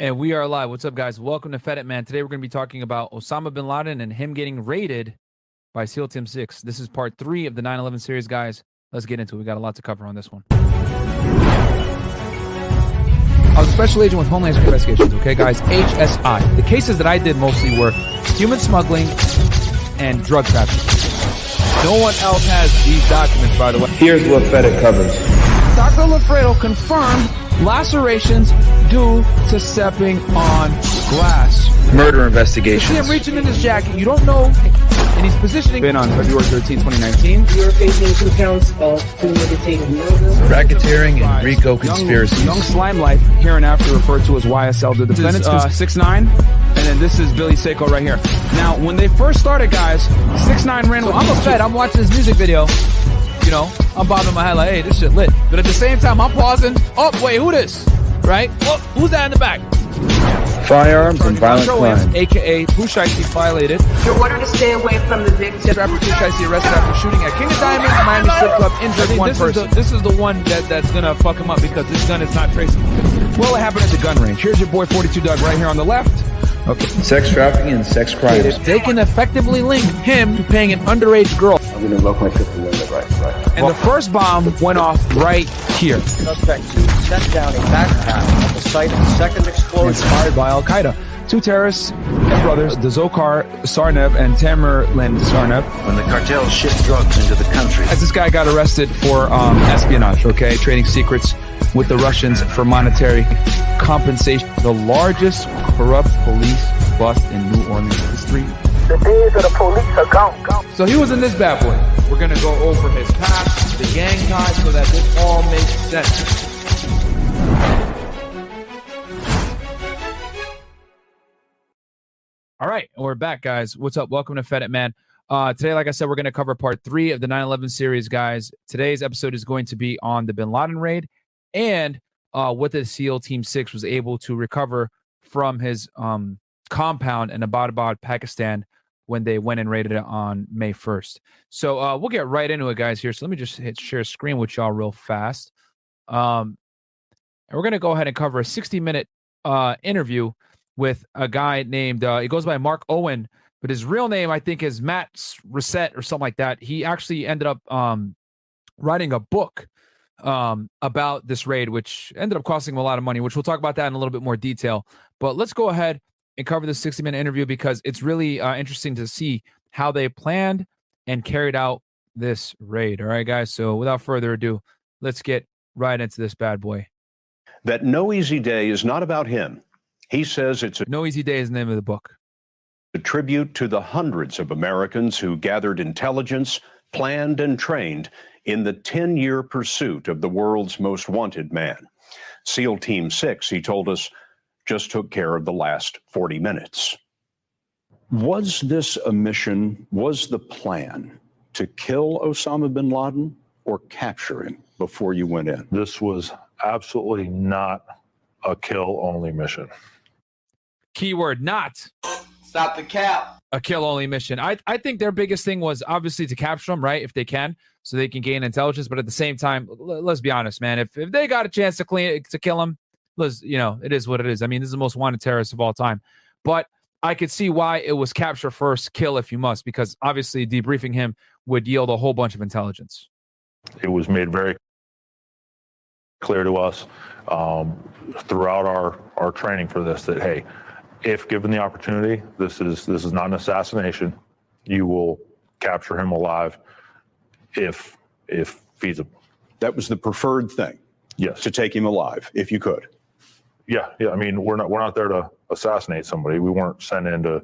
And we are live. What's up, guys? Welcome to Fed It Man. Today we're going to be talking about Osama bin Laden and him getting raided by SEAL Team 6. This is part three of the 9 11 series, guys. Let's get into it. We got a lot to cover on this one. I was a special agent with Homeland Security Investigations, okay, guys? HSI. The cases that I did mostly were human smuggling and drug trafficking. No one else has these documents, by the way. Here's what FedEx covers. Dr. Lafredo confirmed lacerations due to stepping on glass. Murder investigation. See him reaching in his jacket. You don't know, and he's positioning. Been on February 13, 2019. You're facing two counts of premeditated murder. Racketeering and RICO conspiracy. Young Slime Life, here and after referred to as YSL. The defendants, uh, six nine, and then this is Billy Seiko right here. Now, when they first started, guys, six nine ran with I'm a fed. I'm watching this music video. You know, I'm bobbing my head like, hey, this shit lit. But at the same time, I'm pausing. Oh, wait, who this? Right? Oh, who's that in the back? Firearms and violent Control crime. M, aka Pooh Shiesty violated. You're ordered to stay away from the victim. Rapper Pooh Shiesty arrested after shooting at King of Diamonds, Miami Strip Club, injured one this person. Is the, this is the one that, that's gonna fuck him up because this gun is not traceable. Well, it happened at the gun range. Here's your boy 42 Dugg right here on the left. Okay. Sex trafficking and sex crimes. They can effectively link him to paying an underage girl. I'm gonna invoke my Fifth Amendment right. right. And the first bomb went off right here. Suspect two set down a backpack at the site of the second explosion. Inspired by Al Qaeda. Two terrorists and brothers, the Dzhokhar Tsarnaev and Tamerlan Tsarnaev. when the cartels ship drugs into the country. As this guy got arrested for um, espionage, okay, trading secrets with the Russians for monetary compensation. The largest corrupt police bust in New Orleans history. The days of the police are gone. gone. So he was in this bad boy. We're gonna go over his past, the gang ties, so that this all makes sense. All right, we're back, guys. What's up? Welcome to Fed It Man. Uh, today, like I said, we're going to cover part three of the 9 11 series, guys. Today's episode is going to be on the bin Laden raid and uh, what the SEAL Team 6 was able to recover from his um, compound in Abbottabad, Pakistan, when they went and raided it on May 1st. So uh, we'll get right into it, guys, here. So let me just hit share screen with y'all real fast. Um, and we're to go ahead and cover a 60 minute uh, interview with a guy named, uh, he goes by Mark Owen, but his real name, I think, is Matt Reset or something like that. He actually ended up um, writing a book um, about this raid, which ended up costing him a lot of money, which we'll talk about that in a little bit more detail. But let's go ahead and cover this 60 minute interview because it's really uh, interesting to see how they planned and carried out this raid. All right, guys. So without further ado, let's get right into this bad boy. that No Easy Day is not about him. He says it's a No Easy Day is the name of the book. A tribute to the hundreds of Americans who gathered intelligence, planned, and trained in the 10 year pursuit of the world's most wanted man. SEAL Team 6, he told us, just took care of the last 40 minutes. Was this a mission? Was the plan to kill Osama bin Laden or capture him before you went in? This was absolutely not a kill only mission. Keyword not Stop the cap. A kill only mission. I, I think their biggest thing was obviously to capture them, right? If they can, so they can gain intelligence. But at the same time, l- let's be honest, man. If, if they got a chance to clean to kill him, let's you know, it is what it is. I mean, this is the most wanted terrorist of all time. But I could see why it was capture first, kill if you must, because obviously debriefing him would yield a whole bunch of intelligence. It was made very clear to us um, throughout our, our training for this that hey, if given the opportunity, this is this is not an assassination. You will capture him alive if if feasible. That was the preferred thing Yes. to take him alive, if you could. Yeah, yeah. I mean, we're not we're not there to assassinate somebody. We weren't sent in to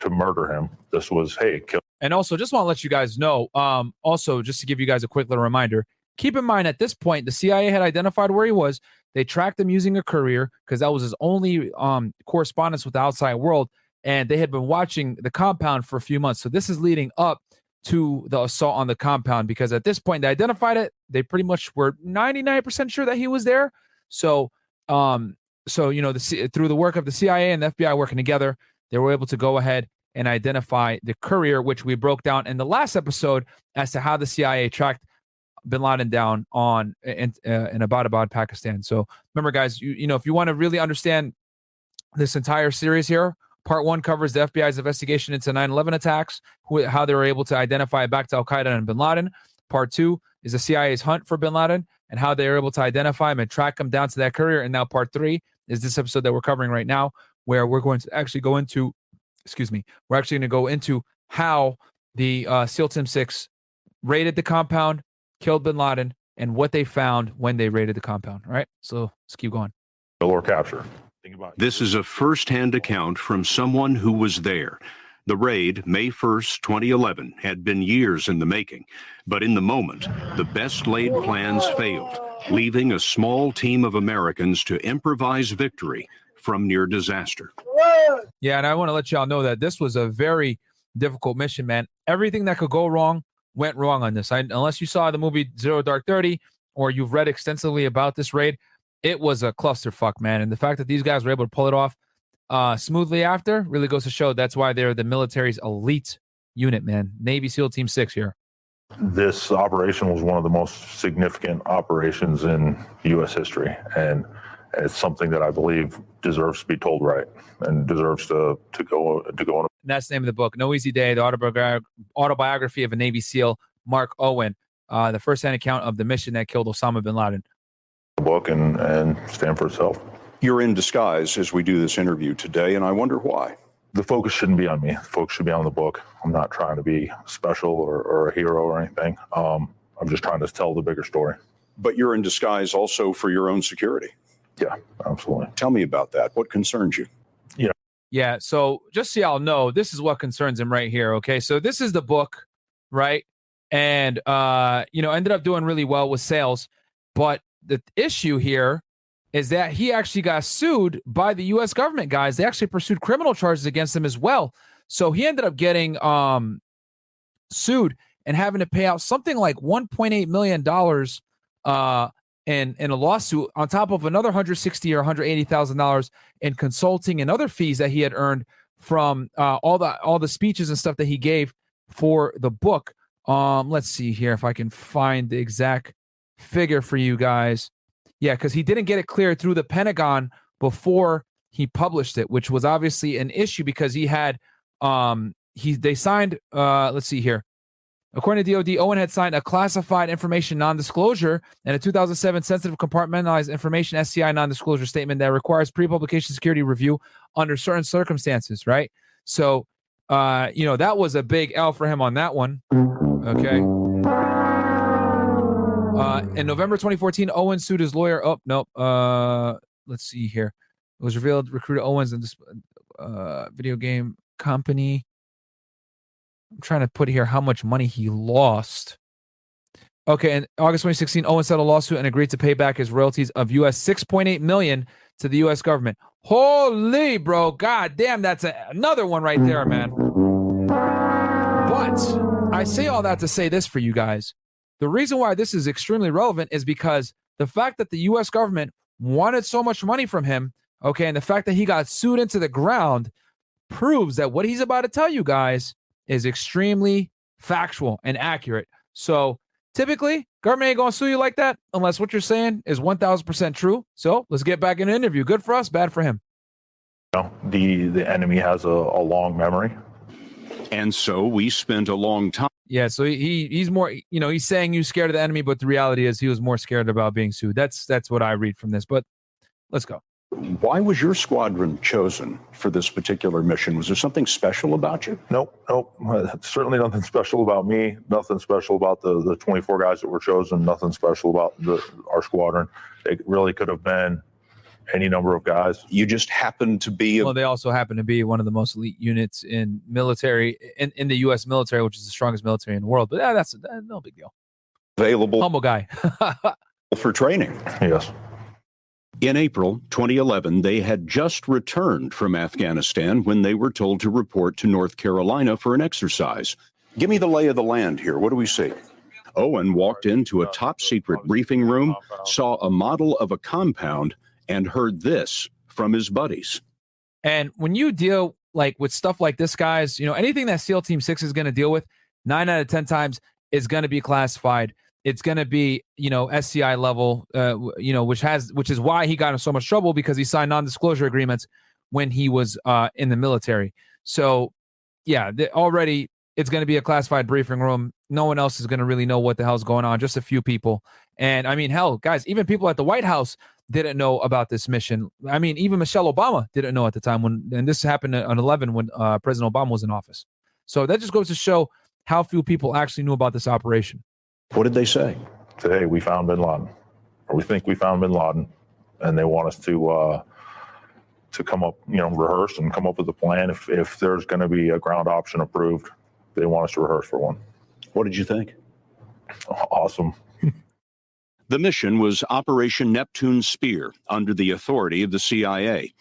to murder him. This was hey, kill. And also, just want to let you guys know. Um, also, just to give you guys a quick little reminder, keep in mind at this point, the CIA had identified where he was. They tracked him using a courier because that was his only um, correspondence with the outside world, and they had been watching the compound for a few months. So this is leading up to the assault on the compound because at this point they identified it. They pretty much were ninety nine percent sure that he was there. So, um, so you know, the through the work of the CIA and the FBI working together, they were able to go ahead and identify the courier, which we broke down in the last episode as to how the CIA tracked Bin Laden down on in uh, in Abbottabad, Pakistan. So remember, guys, you you know if you want to really understand this entire series here. Part one covers the FBI's investigation into 9 11 attacks, how they were able to identify back to Al Qaeda and bin Laden. Part two is the CIA's hunt for bin Laden and how they were able to identify him and track him down to that courier. And now part three is this episode that we're covering right now, where we're going to actually go into, excuse me, we're actually going to go into how the uh, SEAL Team 6 raided the compound, killed bin Laden, and what they found when they raided the compound. All right. So let's keep going. Kill or capture. Think about. This is a first-hand account from someone who was there. The raid, May 1st, 2011, had been years in the making, but in the moment, the best laid plans failed, leaving a small team of Americans to improvise victory from near disaster. Yeah, and I want to let y'all know that this was a very difficult mission, man. Everything that could go wrong went wrong on this. I, unless you saw the movie Zero Dark Thirty or you've read extensively about this raid, it was a clusterfuck, man. And the fact that these guys were able to pull it off uh, smoothly after really goes to show that's why they're the military's elite unit, man. Navy SEAL Team Six here. this operation was one of the most significant operations in U.S. history, and it's something that I believe deserves to be told right and deserves to to go to go on. And that's the name of the book, No Easy Day, the autobiog- autobiography of a Navy SEAL, Mark Owen, uh, the first-hand account of the mission that killed Osama bin Laden. the book and and stand for itself. You're in disguise as we do this interview today, and I wonder why. The focus shouldn't be on me. The focus should be on the book. I'm not trying to be special or, or a hero or anything. Um, I'm just trying to tell the bigger story. But you're in disguise also for your own security. Yeah, absolutely. Tell me about that. What concerns you? Yeah. So just so y'all know, this is what concerns him right here. Okay. So this is the book, right? And uh, you know, ended up doing really well with sales. But the issue here is that he actually got sued by the US government guys. They actually pursued criminal charges against him as well. So he ended up getting um sued and having to pay out something like 1.8 million dollars uh in in a lawsuit on top of another 160 or 180 thousand dollars in consulting and other fees that he had earned from uh, all the all the speeches and stuff that he gave for the book. Um, let's see here if I can find the exact figure for you guys. Yeah, because he didn't get it cleared through the Pentagon before he published it, which was obviously an issue because he had um he they signed uh let's see here. According to DOD, Owen had signed a classified information non-disclosure and a 2007 sensitive compartmentalized information SCI non-disclosure statement that requires pre-publication security review under certain circumstances, right? So, uh, you know, that was a big L for him on that one. Okay. Uh, in November 2014, Owen sued his lawyer. Oh, nope. Uh, let's see here. It was revealed recruiter Owens and this uh, video game company. I'm trying to put here how much money he lost. Okay, in August 2016, Owen settled a lawsuit and agreed to pay back his royalties of US 6.8 million to the US government. Holy bro, god damn, that's a, another one right there, man. But I say all that to say this for you guys. The reason why this is extremely relevant is because the fact that the US government wanted so much money from him, okay, and the fact that he got sued into the ground proves that what he's about to tell you guys is extremely factual and accurate. So typically, government ain't gonna sue you like that unless what you're saying is 1000% true. So let's get back in the interview. Good for us, bad for him. You know, the the enemy has a, a long memory. And so we spent a long time. Yeah, so he, he he's more you know he's saying you scared of the enemy, but the reality is he was more scared about being sued. That's that's what I read from this. But let's go. Why was your squadron chosen for this particular mission? Was there something special about you? Nope, nope. Uh, Certainly nothing special about me. Nothing special about the, the 24 guys that were chosen. Nothing special about the, our squadron. It really could have been any number of guys. You just happened to be a Well, they also happen to be one of the most elite units in military in, in the U.S. military, which is the strongest military in the world. But yeah, that's that, no big deal. available Humble guy. for training. Yes. In April 2011, they had just returned from Afghanistan when they were told to report to North Carolina for an exercise. Give me the lay of the land here. What do we see? Owen walked into a top secret briefing room, saw a model of a compound, and heard this from his buddies. And when you deal like with stuff like this, guys, you know, anything that SEAL Team Six is going to deal with, nine out of ten times is going to be classified. It's going to be, you know, SCI level, uh, you know, which has, which is why he got in so much trouble because he signed non-disclosure agreements when he was uh, in the military. So, yeah, the, already it's going to be a classified briefing room. No one else is going to really know what the hell's going on, just a few people. And I mean, hell, guys, even people at the White House didn't know about this mission. I mean, even Michelle Obama didn't know at the time when, and this happened on 11 when uh, President Obama was in office. So that just goes to show how few people actually knew about this operation. What did they say? Today we found Bin Laden, or we think we found Bin Laden, and they want us to uh, to come up, you know, rehearse and come up with a plan. If if there's going to be a ground option approved, they want us to rehearse for one. What did you think? Awesome. The mission was Operation Neptune Spear under the authority of the CIA.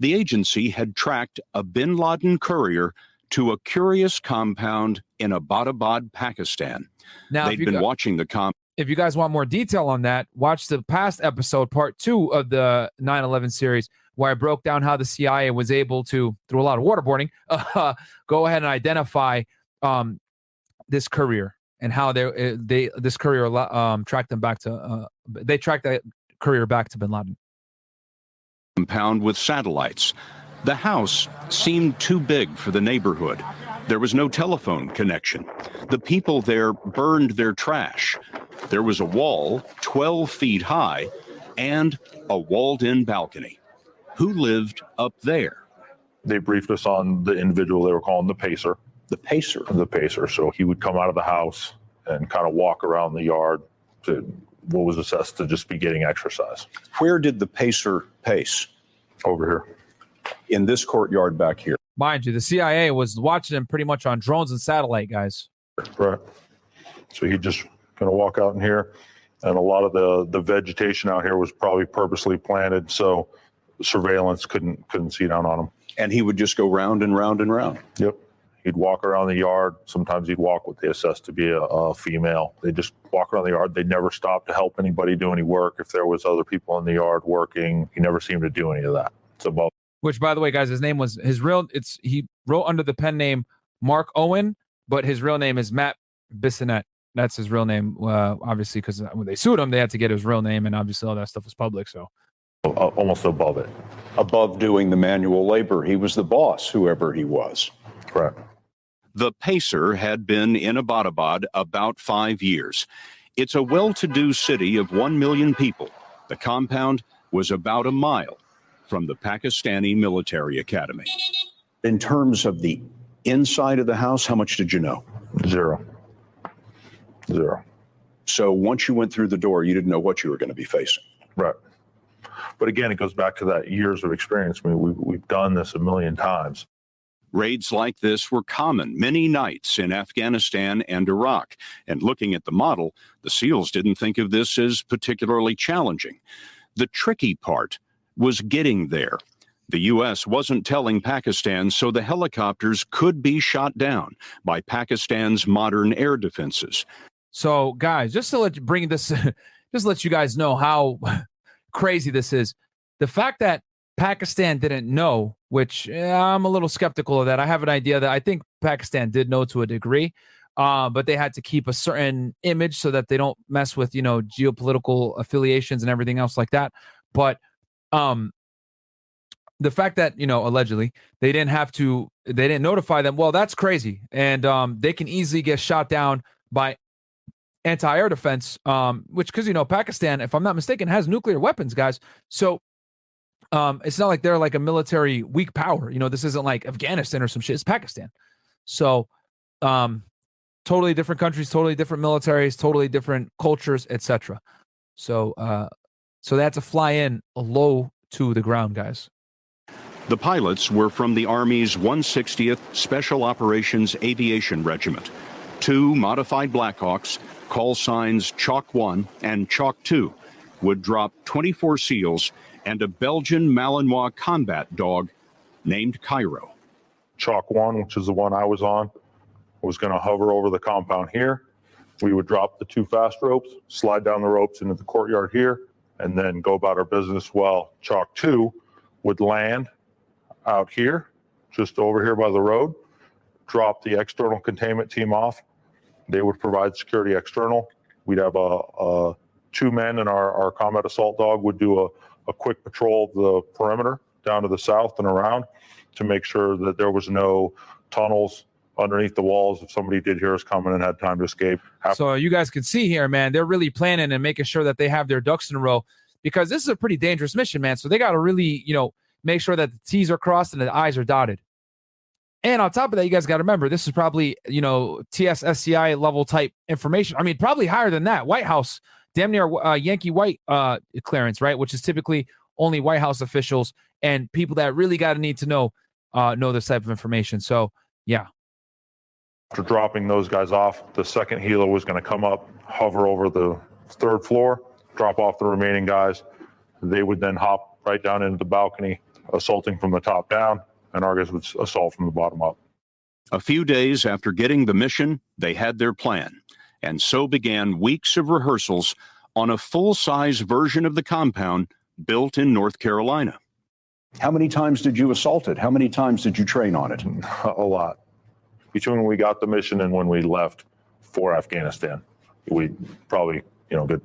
The agency had tracked a bin Laden courier to a curious compound in Abbottabad, Pakistan. Now, you been watching the comp. if you guys want more detail on that, watch the past episode, part two of the 9 11 series, where I broke down how the CIA was able to, through a lot of waterboarding, uh, go ahead and identify um, this courier and how they, uh, they this courier um, tracked them back to, uh, they tracked that courier back to bin Laden. compound with satellites. The house seemed too big for the neighborhood. There was no telephone connection. The people there burned their trash. There was a wall 12 feet high and a walled in balcony. Who lived up there? They briefed us on the individual they were calling the pacer. The pacer. The pacer. So he would come out of the house and kind of walk around the yard to what was assessed to just be getting exercise. Where did the pacer pace? Over here. In this courtyard back here. Mind you, the CIA was watching him pretty much on drones and satellite, guys. Right. So he just going to walk out in here, and a lot of the the vegetation out here was probably purposely planted so surveillance couldn't couldn't see down on him. And he would just go round and round and round. Yep. He'd walk around the yard. Sometimes he'd walk with the assessed to be a, a female. They just walk around the yard. They never stopped to help anybody do any work. If there was other people in the yard working, he never seemed to do any of that. It's above. Which, by the way, guys, his name was his real. It's he wrote under the pen name Mark Owen, but his real name is Matt Bissonnette. That's his real name, uh, obviously, because when they sued him, they had to get his real name, and obviously all that stuff was public. So uh, almost above it. Above doing the manual labor. He was the boss, whoever he was. Correct. The Pacer had been in Abbottabad about five years. It's a well to do city of one million people. The compound was about a mile from the Pakistani military academy. In terms of the inside of the house, how much did you know? Zero. Zero. So once you went through the door, you didn't know what you were going to be facing. Right. But again, it goes back to that years of experience. I mean, we, we've done this a million times. Raids like this were common many nights in Afghanistan and Iraq. And looking at the model, the SEALs didn't think of this as particularly challenging. The tricky part was getting there. The U.S. wasn't telling Pakistan, so the helicopters could be shot down by Pakistan's modern air defenses. So, guys, just to let you bring this, just let you guys know how crazy this is. The fact that Pakistan didn't know, which eh, I'm a little skeptical of that. I have an idea that I think Pakistan did know to a degree, uh, but they had to keep a certain image so that they don't mess with, you know, geopolitical affiliations and everything else like that. But um, the fact that you know allegedly they didn't have to, they didn't notify them. Well, that's crazy, and um, they can easily get shot down by anti-air defense um which because you know pakistan if i'm not mistaken has nuclear weapons guys. So um it's not like they're like a military weak power you know this isn't like afghanistan or some shit it's pakistan. So um totally different countries totally different militaries totally different cultures etc so uh so they had to fly in low to the ground guys The pilots were from the Army's 160th Special Operations Aviation Regiment. Two modified Blackhawks, call signs Chalk 1 and Chalk 2, would drop 24 SEALs and a Belgian Malinois combat dog named Cairo. Chalk 1, which is the one I was on, was going to hover over the compound here. We would drop the two fast ropes, slide down the ropes into the courtyard here, and then go about our business. Well, Chalk 2 would land out here, just over here by the road, drop the external containment team off. They would provide security external. We'd have a, a two men and our, our combat assault dog would do a, a quick patrol of the perimeter down to the south and around to make sure that there was no tunnels underneath the walls if somebody did hear us coming and had time to escape. So you guys can see here, man, they're really planning and making sure that they have their ducks in a row because this is a pretty dangerous mission, man. So they got to really, you know, make sure that the T's are crossed and the I's are dotted. And on top of that, you guys got to remember this is probably, you know, TSSCI level type information. I mean, probably higher than that. White House, damn near uh, Yankee White uh, clearance, right? Which is typically only White House officials and people that really got to need to know uh, know this type of information. So, yeah, after dropping those guys off, the second helo was going to come up, hover over the third floor, drop off the remaining guys. They would then hop right down into the balcony, assaulting from the top down, and our guys would assault from the bottom up. A few days after getting the mission, they had their plan, and so began weeks of rehearsals on a full size version of the compound built in North Carolina. How many times did you assault it? How many times did you train on it? A lot between when we got the mission and when we left for Afghanistan, we probably, you know, get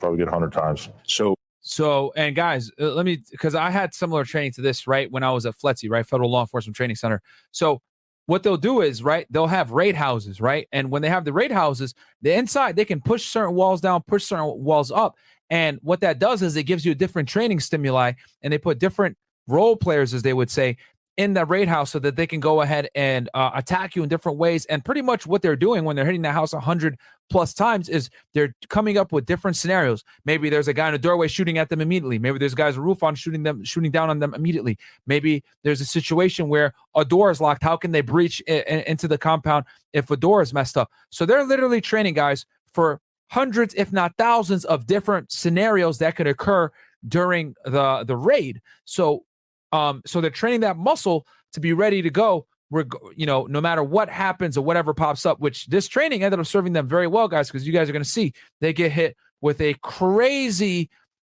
probably get 100 times. So, so, and guys, uh, let me, because I had similar training to this, right, when I was at FLETC, right, Federal Law Enforcement Training Center. So, what they'll do is, right, they'll have raid houses, right? And when they have the raid houses, the inside, they can push certain walls down, push certain walls up. And what that does is it gives you a different training stimuli and they put different role players, as they would say, in that raid house so that they can go ahead and uh, attack you in different ways. And pretty much what they're doing when they're hitting the house 100 plus times is they're coming up with different scenarios. Maybe there's a guy in a doorway shooting at them immediately. Maybe there's guys roof on shooting them, shooting down on them immediately. Maybe there's a situation where a door is locked. How can they breach I- I- into the compound if a door is messed up? So they're literally training guys for hundreds, if not thousands, of different scenarios that could occur during the the raid. So um, so they're training that muscle to be ready to go. Reg- you know, no matter what happens or whatever pops up, which this training ended up serving them very well, guys, because you guys are going to see they get hit with a crazy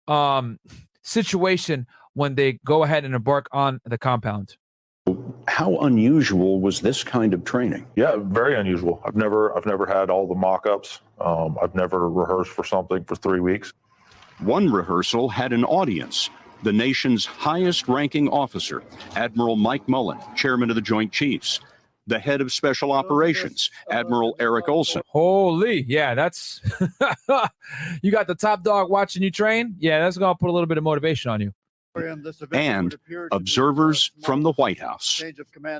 um, situation when they go ahead and embark on the compound. How unusual was this kind of training? Yeah, very unusual. I've never, I've never had all the mock-ups. Um, I've never rehearsed for something for three weeks. One rehearsal had an audience the nation's highest ranking officer, Admiral Mike Mullen, chairman of the Joint Chiefs, the head of special operations, Admiral Eric Olson. Holy, yeah, that's you got the top dog watching you train. Yeah, that's gonna put a little bit of motivation on you. And observers from the White House.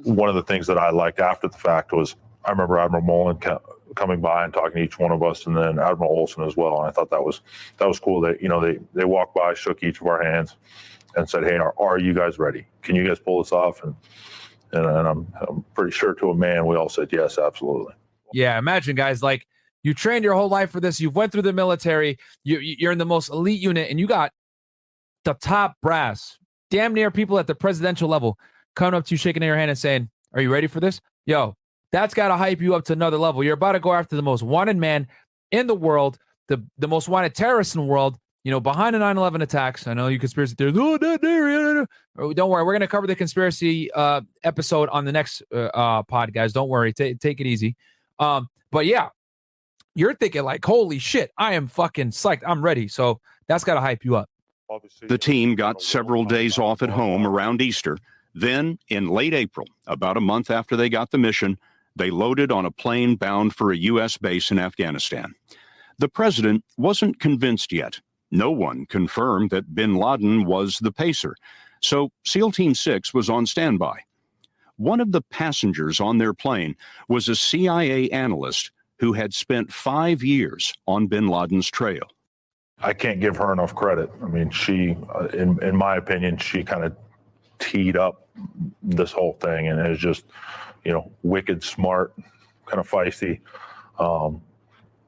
One of the things that I liked after the fact was I remember Admiral Mullen coming by and talking to each one of us, and then Admiral Olson as well. And I thought that was that was cool. That you know they they walked by, shook each of our hands, and said, "Hey, are, are you guys ready? Can you guys pull this off?" And and, and I'm I'm pretty sure to a man, we all said yes, absolutely. Yeah, imagine guys like you trained your whole life for this. You've went through the military. You you're in the most elite unit, and you got the top brass, damn near people at the presidential level, coming up to you, shaking your hand, and saying, "Are you ready for this?" Yo, that's got to hype you up to another level. You're about to go after the most wanted man in the world, the, the most wanted terrorist in the world, you know, behind the 9 11 attacks. I know you conspiracy theorists, oh, that there. Oh, don't worry. We're going to cover the conspiracy uh, episode on the next uh, uh, pod, guys. Don't worry. T- take it easy. Um, but yeah, you're thinking, like, holy shit, I am fucking psyched. I'm ready. So that's got to hype you up. The team got several days off at home around Easter. Then, in late April, about a month after they got the mission, they loaded on a plane bound for a U.S. base in Afghanistan. The president wasn't convinced yet. No one confirmed that bin Laden was the pacer, so SEAL Team 6 was on standby. One of the passengers on their plane was a CIA analyst who had spent five years on bin Laden's trail. I can't give her enough credit. I mean, she, uh, in, in my opinion, she kind of teed up this whole thing and is just you know, wicked smart, kind of feisty. Um,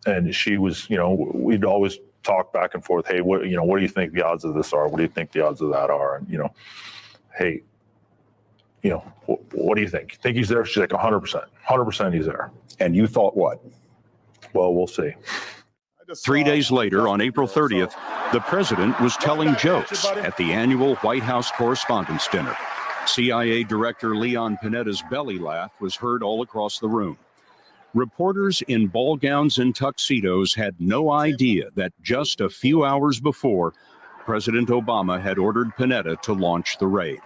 and she was, you know, we'd always talk back and forth. Hey, what, you know, what do you think the odds of this are? What do you think the odds of that are? And, you know, hey, you know, what, what do you think? Think he's there? She's like 100%. 100% he's there. And you thought what? Well, we'll see. Three days later, on April 30th, the president was telling jokes at the annual White House Correspondents' Dinner. CIA Director Leon Panetta's belly laugh was heard all across the room. Reporters in ball gowns and tuxedos had no idea that just a few hours before, President Obama had ordered Panetta to launch the raid.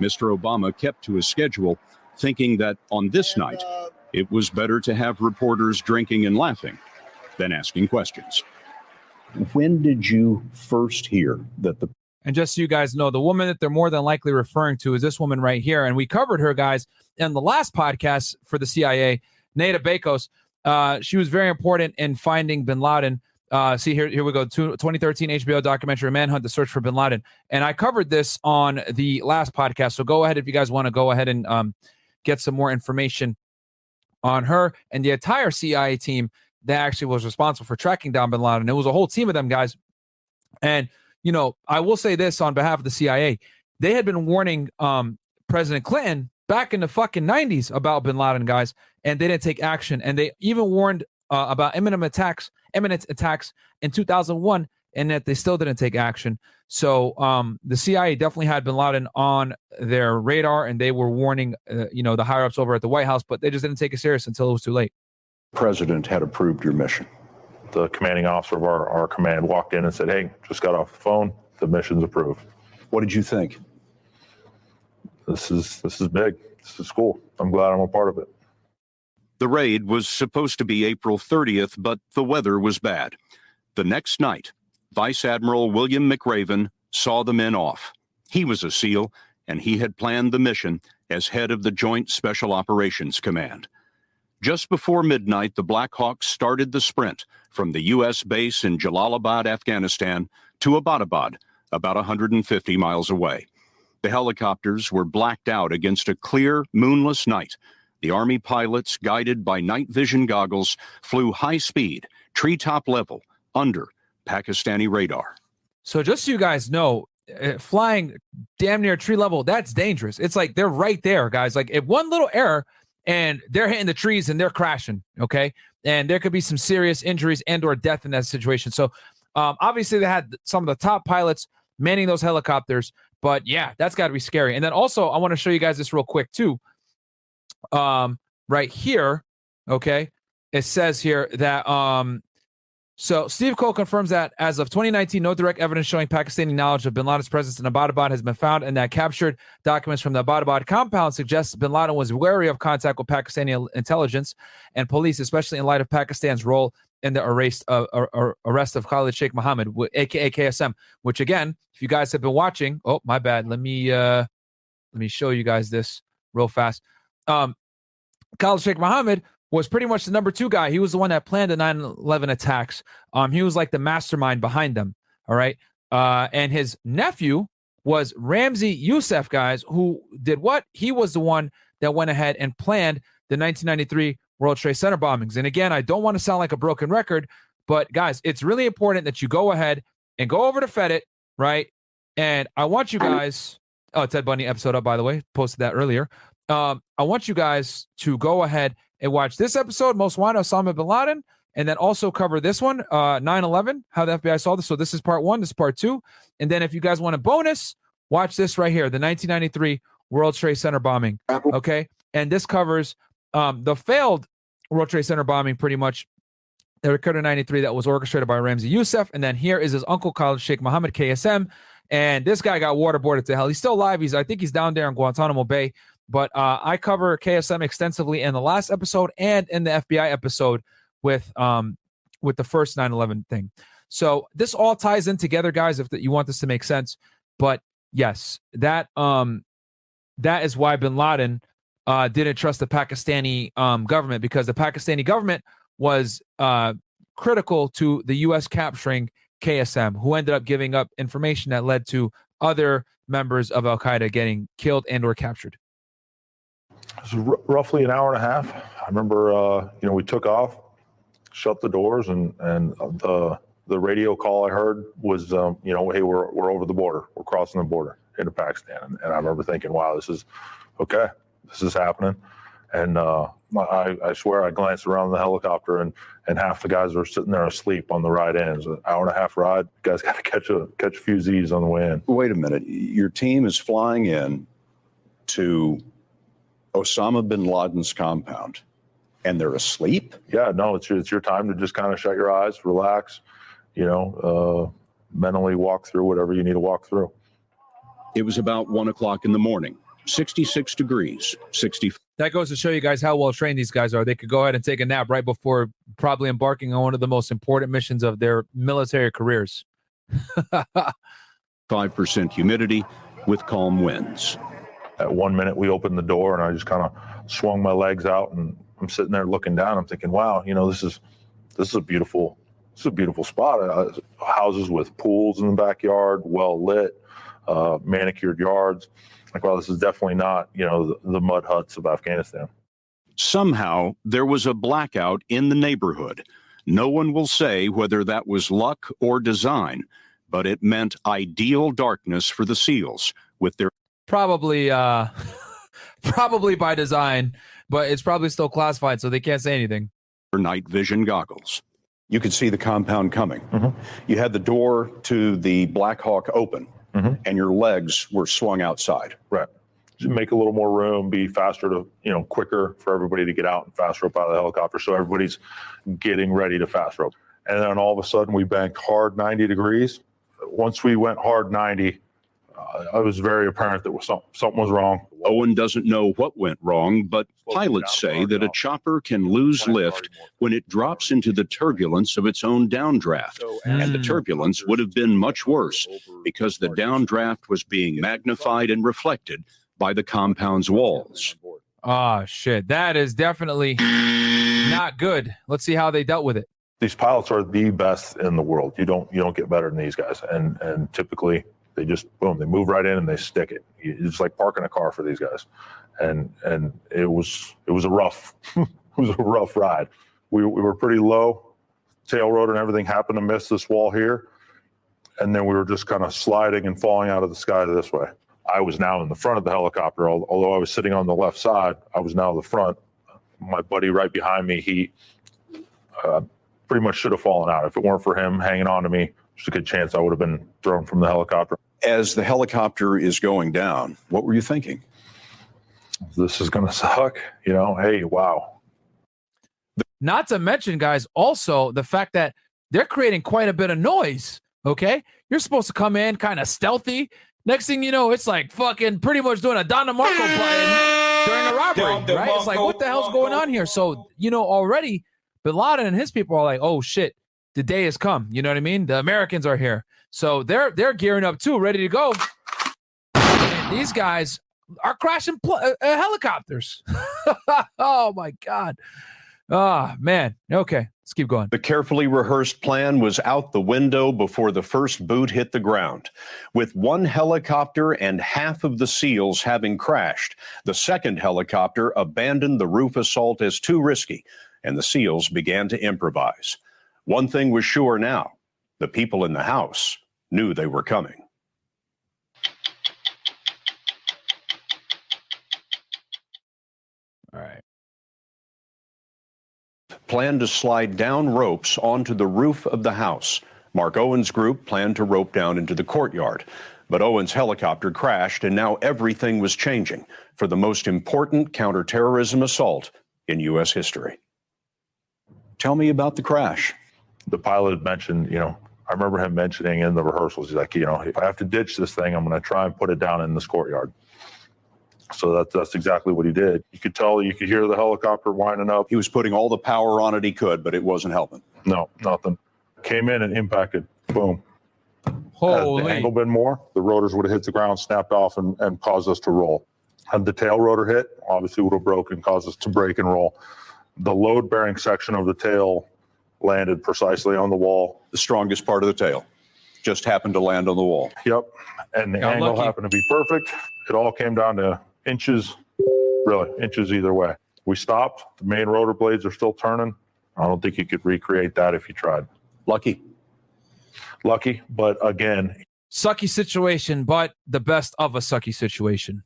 Mr. Obama kept to his schedule, thinking that on this night, uh, it was better to have reporters drinking and laughing than asking questions. When did you first hear that the And just so you guys know, the woman that they're more than likely referring to is this woman right here. And we covered her, guys, in the last podcast for the CIA, Nada Bakos. Uh, she was very important in finding bin Laden. Uh, see here, here we go. 2013 HBO documentary Manhunt: The Search for Bin Laden, and I covered this on the last podcast. So go ahead if you guys want to go ahead and um, get some more information on her and the entire CIA team that actually was responsible for tracking down Bin Laden. It was a whole team of them guys, and you know I will say this on behalf of the CIA: they had been warning um, President Clinton back in the fucking 90s about Bin Laden guys, and they didn't take action, and they even warned uh, about imminent attacks, imminent attacks in 2001, and that they still didn't take action. So um, the CIA definitely had Bin Laden on their radar, and they were warning, uh, you know, the higher ups over at the White House, but they just didn't take it serious until it was too late. president had approved your mission? The commanding officer of our, our command walked in and said, Hey, just got off the phone. The mission's approved. What did you think? This is this is big. This is cool. I'm glad I'm a part of it. The raid was supposed to be April 30th, but the weather was bad. The next night, Vice Admiral William McRaven saw the men off. He was a SEAL, and he had planned the mission as head of the Joint Special Operations Command. Just before midnight, the Black Hawks started the sprint from the U.S. base in Jalalabad, Afghanistan, to Abbottabad, about 150 miles away. The helicopters were blacked out against a clear, moonless night. The Army pilots, guided by night vision goggles, flew high speed, treetop level, under Pakistani radar. So just so you guys know, uh, flying damn near tree level, that's dangerous. It's like they're right there, guys. Like if one little error and they're hitting the trees and they're crashing, okay? And there could be some serious injuries and or death in that situation. So um, obviously they had some of the top pilots manning those helicopters, but yeah, that's got to be scary. And then also I want to show you guys this real quick too. Um, right here, okay, it says here that um so Steve Coll confirms that as of 2019, no direct evidence showing Pakistani knowledge of bin Laden's presence in Abbottabad has been found, and that captured documents from the Abbottabad compound suggest bin Laden was wary of contact with Pakistani intelligence and police, especially in light of Pakistan's role in the arrest of, uh, arrest of Khalid Sheikh Mohammed, aka KSM. Which again, if you guys have been watching, oh my bad, let me uh let me show you guys this real fast. Um, Khalid Sheikh Mohammed was pretty much the number two guy. He was the one that planned the 9-11 attacks. Um, he was like the mastermind behind them. All right. Uh, and his nephew was Ramzi Youssef, guys, who did what? He was the one that went ahead and planned the 1993 World Trade Center bombings. And again, I don't want to sound like a broken record, but guys, it's really important that you go ahead and go over to Fedit, right? And I want you guys. Oh, Ted Bundy episode up, by the way. Posted that earlier. Um, I want you guys to go ahead and watch this episode, Most Wanted Osama bin Laden, and then also cover this one, uh, 9-11, how the FBI saw this. So this is part one, this is part two. And then if you guys want a bonus, watch this right here, the 1993 World Trade Center bombing. Okay. And this covers um, the failed World Trade Center bombing pretty much that occurred in 93 that was orchestrated by Ramzi Youssef. And then here is his uncle, Khalid Sheikh Mohammed KSM. And this guy got waterboarded to hell. He's still alive. He's, I think he's down there in Guantanamo Bay. But uh, I cover KSM extensively in the last episode and in the FBI episode with um with the first 9/11 thing. So this all ties in together, guys. If you want this to make sense, but yes, that um that is why Bin Laden uh, didn't trust the Pakistani um, government because the Pakistani government was uh, critical to the U.S. capturing KSM, who ended up giving up information that led to other members of Al Qaeda getting killed and or captured. It was roughly an hour and a half. I remember, uh, you know, we took off, shut the doors, and and the the radio call I heard was, um, you know, hey, we're we're over the border, we're crossing the border into Pakistan, and, and I remember thinking, wow, this is okay, this is happening, and uh, I, I swear I glanced around the helicopter and and half the guys were sitting there asleep on the ride in. It's an hour and a half ride. Guys got to catch a catch a few Z's on the way in. Wait a minute. Your team is flying in to Osama bin Laden's compound and they're asleep? Yeah, no, it's your, it's your time to just kind of shut your eyes, relax, you know, uh, mentally walk through whatever you need to walk through. It was about one o'clock in the morning, 66 degrees, 60. That goes to show you guys how well trained these guys are. They could go ahead and take a nap right before probably embarking on one of the most important missions of their military careers. 5% humidity with calm winds. At one minute, we opened the door and I just kind of swung my legs out and I'm sitting there looking down. I'm thinking, wow, you know, this is this is a beautiful this is a beautiful spot. Uh, houses with pools in the backyard, well lit, uh, manicured yards. Like, wow, this is definitely not you know the, the mud huts of Afghanistan. Somehow there was a blackout in the neighborhood. No one will say whether that was luck or design, but it meant ideal darkness for the SEALs with their probably uh probably by design, but it's probably still classified, so they can't say anything. night vision goggles. You could see the compound coming. You had the door to the Black Hawk open, and your legs were swung outside. Right. Just make a little more room, be faster to, you know, quicker for everybody to get out and fast rope out of the helicopter. So everybody's getting ready to fast rope. And then all of a sudden we banked hard 90 degrees. Once we went hard 90, uh, it was very apparent that was some, something was wrong. Owen doesn't know what went wrong, but pilots say that a chopper can lose lift when it drops into the turbulence of its own downdraft. And the turbulence would have been much worse because the downdraft was being magnified and reflected by the compound's walls. Oh shit. That is definitely not good. Let's see how they dealt with it. These pilots are the best in the world. You don't you don't get better than these guys. And and typically they just boom, they move right in and they stick it. It's like parking a car for these guys. And and it was it was a rough it was a rough ride. We we were pretty low, tail rotor and everything happened to miss this wall here. And then we were just kind of sliding and falling out of the sky this way. I was now in the front of the helicopter, although I was sitting on the left side. I was now the front. My buddy right behind me, he uh, pretty much should have fallen out. If it weren't for him hanging on to me, there's a good chance I would have been thrown from the helicopter. As the helicopter is going down, what were you thinking? This is going to suck. You know, hey, wow. Not to mention, guys, also the fact that they're creating quite a bit of noise. Okay. You're supposed to come in kind of stealthy. Next thing you know, it's like fucking pretty much doing a Don DeMarco button during a robbery, right? It's like, what the hell's going on here? So, you know, already Bin Laden and his people are like, oh shit, the day has come. You know what I mean? The Americans are here. So they're they're gearing up too, ready to go. And these guys are crashing pl- uh, uh, helicopters. oh my god. Ah, man. Okay, let's keep going. The carefully rehearsed plan was out the window before the first boot hit the ground. With one helicopter and half of the SEALs having crashed, the second helicopter abandoned the roof assault as too risky, and the SEALs began to improvise. One thing was sure now the people in the house knew they were coming. All right. planned to slide down ropes onto the roof of the house. Mark Owen's group planned to rope down into the courtyard. But Owen's helicopter crashed, and now everything was changing for the most important counterterrorism assault in U.S. history. Tell me about the crash. The pilot had mentioned, you know, I remember him mentioning in the rehearsals, he's like, you know, if I have to ditch this thing, I'm going to try and put it down in this courtyard. So that's that's exactly what he did. You could tell, you could hear the helicopter winding up. He was putting all the power on it he could, but it wasn't helping. No, nothing. Came in and impacted. Boom. Holy. Had Holy. the angle been more, the rotors would have hit the ground, snapped off, and, and caused us to roll. Had the tail rotor hit, obviously would have broken, caused us to break and roll. The load bearing section of the tail landed precisely on the wall. The strongest part of the tail just happened to land on the wall. Yep. And the Got angle lucky. happened to be perfect. It all came down to inches, really, inches either way. We stopped. The main rotor blades are still turning. I don't think you could recreate that if you tried. Lucky. Lucky, but again, Sucky situation, but the best of a sucky situation.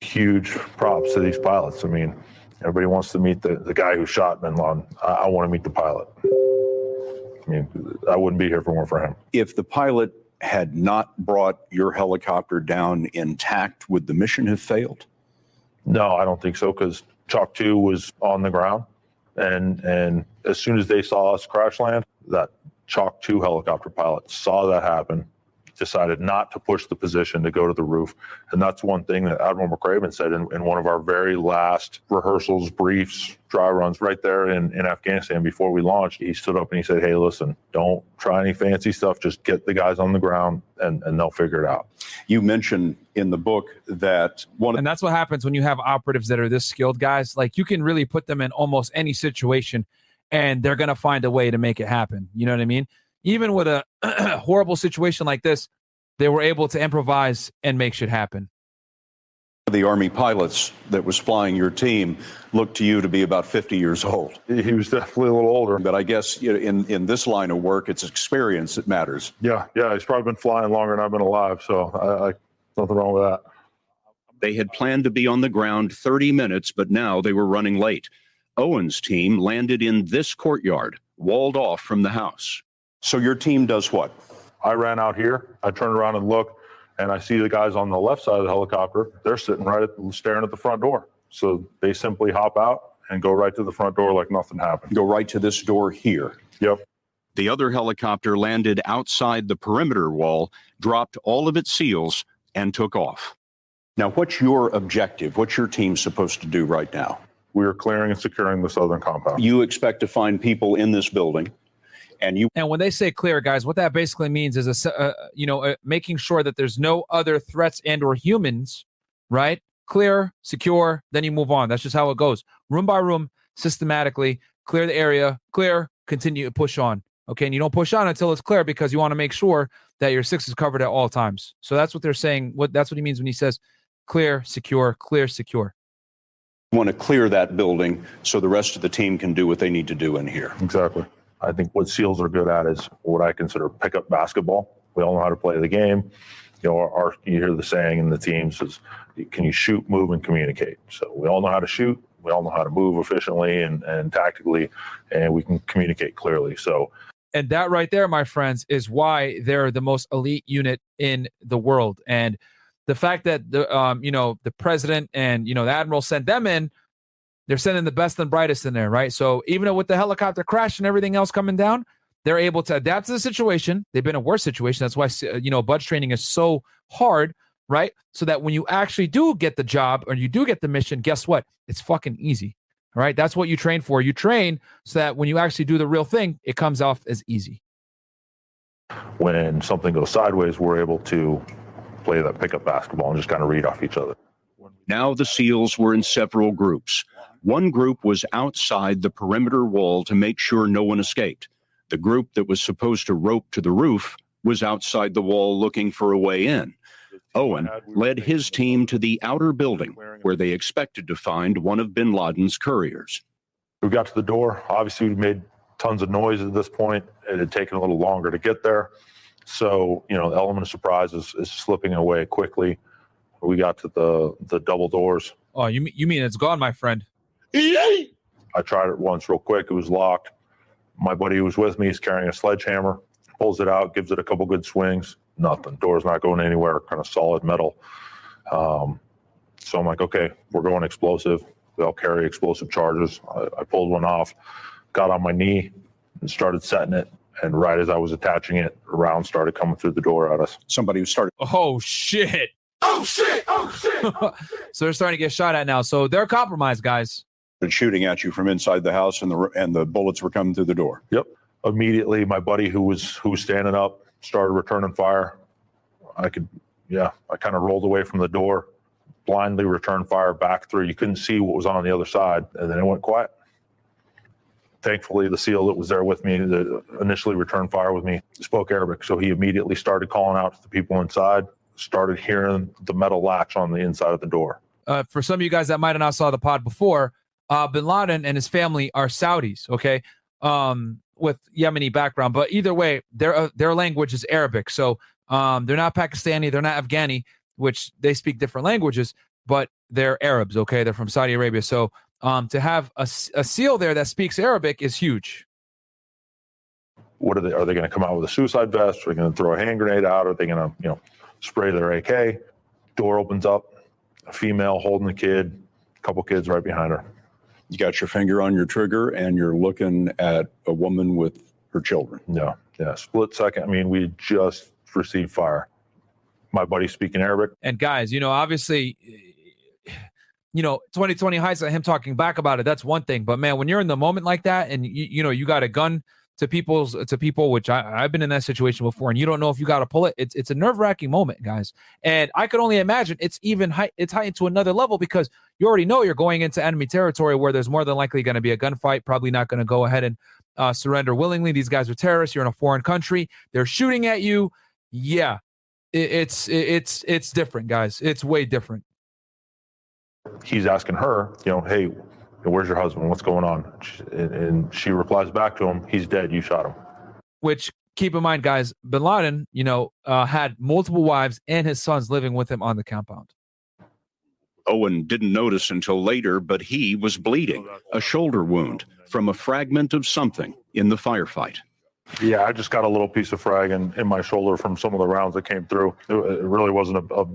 huge props to these pilots. I mean, everybody wants to meet the, the guy who shot Bin Laden. I, I want to meet the pilot. I mean, I wouldn't be here if it weren't for him. If the pilot had not brought your helicopter down intact, would the mission have failed? No, I don't think so because Chalk 2 was on the ground. And and as soon as they saw us crash land, that Chalk 2 helicopter pilot saw that happen, decided not to push the position to go to the roof. And that's one thing that Admiral McRaven said in, in one of our very last rehearsals, briefs, dry runs right there in, in Afghanistan before we launched. He stood up and he said, Hey, listen, don't try any fancy stuff. Just get the guys on the ground and, and they'll figure it out. You mentioned in the book that one and that's what happens when you have operatives that are this skilled guys like you can really put them in almost any situation and they're going to find a way to make it happen you know what i mean even with a horrible situation like this they were able to improvise and make shit happen. The army pilots that was flying your team looked to you to be about 50 years old. He was definitely a little older. But i guess you know, in, in this line of work it's experience that matters. Yeah yeah he's probably been flying longer than i've been alive so I, I nothing wrong with that. They had planned to be on the ground 30 minutes, but now they were running late. Owen's team landed in this courtyard, walled off from the house. So your team does what? I ran out here. I turned around and looked, and I see the guys on the left side of the helicopter. They're sitting right at, staring at the front door. So they simply hop out and go right to the front door like nothing happened. Go right to this door here. Yep. The other helicopter landed outside the perimeter wall, dropped all of its seals, and took off. Now, what's your objective? What's your team supposed to do right now? We are clearing and securing the southern compound. You expect to find people in this building, and you. And when they say clear, guys, what that basically means is a, uh, you know, uh, making sure that there's no other threats and or humans, right? Clear, secure, then you move on. That's just how it goes, room by room, systematically. Clear the area, clear, continue to push on. Okay, and you don't push on until it's clear because you want to make sure that your six is covered at all times. So that's what they're saying. What that's what he means when he says clear, secure, clear, secure. You want to clear that building so the rest of the team can do what they need to do in here. Exactly. I think what SEALs are good at is what I consider pickup basketball. We all know how to play the game. You know, our, our you hear the saying in the teams is, "Can you shoot, move, and communicate?" So we all know how to shoot. We all know how to move efficiently and, and tactically, and we can communicate clearly. So and that right there, my friends, is why they're the most elite unit in the world. And the fact that the um, you know the president and you know the admiral sent them in they're sending the best and brightest in there right? So even with the helicopter crash and everything else coming down they're able to adapt to the situation. They've been in a worse situation. That's why uh, you know BUD/S training is so hard right? So that when you actually do get the job or you do get the mission guess what? It's fucking easy all right? That's what you train for. You train so that when you actually do the real thing it comes off as easy. When something goes sideways we're able to play that pickup basketball and just kind of read off each other. Now the SEALs were in several groups. One group was outside the perimeter wall to make sure no one escaped. The group that was supposed to rope to the roof was outside the wall looking for a way in. Owen led his team to the outer building where they expected to find one of bin Laden's couriers. We got to the door. Obviously, we made tons of noise at this point. It had taken a little longer to get there. So, you know, the element of surprise is, is slipping away quickly. We got to the the double doors. Oh, you you mean it's gone, my friend? I tried it once real quick. It was locked. My buddy who was with me is carrying a sledgehammer, pulls it out, gives it a couple good swings. Nothing. Door's not going anywhere. Kind of solid metal. Um, so I'm like, okay, we're going explosive. We all carry explosive charges. I, I pulled one off, got on my knee, and started setting it and right as I was attaching it, a round started coming through the door at us. Somebody started. Oh shit! Oh shit! Oh shit! Oh, shit. so they're starting to get shot at now. So they're compromised, guys. And shooting at you from inside the house, and the and the bullets were coming through the door. Yep. Immediately, my buddy who was who was standing up started returning fire. I could, yeah, I kind of rolled away from the door, blindly returned fire back through. You couldn't see what was on the other side, and then it went quiet thankfully, the SEAL that was there with me, that initially returned fire with me, spoke Arabic. So he immediately started calling out to the people inside, started hearing the metal latch on the inside of the door. Uh, for some of you guys that might have not saw the pod before, uh, bin Laden and his family are Saudis, okay, um, with Yemeni background. But either way, their uh, their language is Arabic. So um, they're not Pakistani, they're not Afghani, which they speak different languages, but they're Arabs, okay? They're from Saudi Arabia. So um, to have a, a SEAL there that speaks Arabic is huge. What are they? Are they going to come out with a suicide vest? Are they going to throw a hand grenade out? Are they going to, you know, spray their AK? Door opens up, a female holding the kid, a couple kids right behind her. You got your finger on your trigger, and you're looking at a woman with her children. Yeah, Yeah, split second. I mean, we just received fire. My buddy speaking Arabic. And guys, you know, obviously, you know, 2020 hindsight, him talking back about it, that's one thing. But man, when you're in the moment like that and you, you know, you got a gun to people's to people, which I, I've been in that situation before, and you don't know if you got to pull it. It's it's a nerve wracking moment, guys. And I could only imagine it's even high, it's heightened to another level because you already know you're going into enemy territory where there's more than likely going to be a gunfight. Probably not going to go ahead and uh, surrender willingly. These guys are terrorists. You're in a foreign country. They're shooting at you. Yeah, it, it's it, it's it's different, guys. It's way different. He's asking her, you know, hey, where's your husband? What's going on? And she replies back to him, he's dead. You shot him. Which keep in mind, guys, Bin Laden, you know, uh, had multiple wives and his sons living with him on the compound. Owen didn't notice until later, but he was bleeding, a shoulder wound from a fragment of something in the firefight. Yeah, I just got a little piece of frag in, in my shoulder from some of the rounds that came through. It, it really wasn't a, a,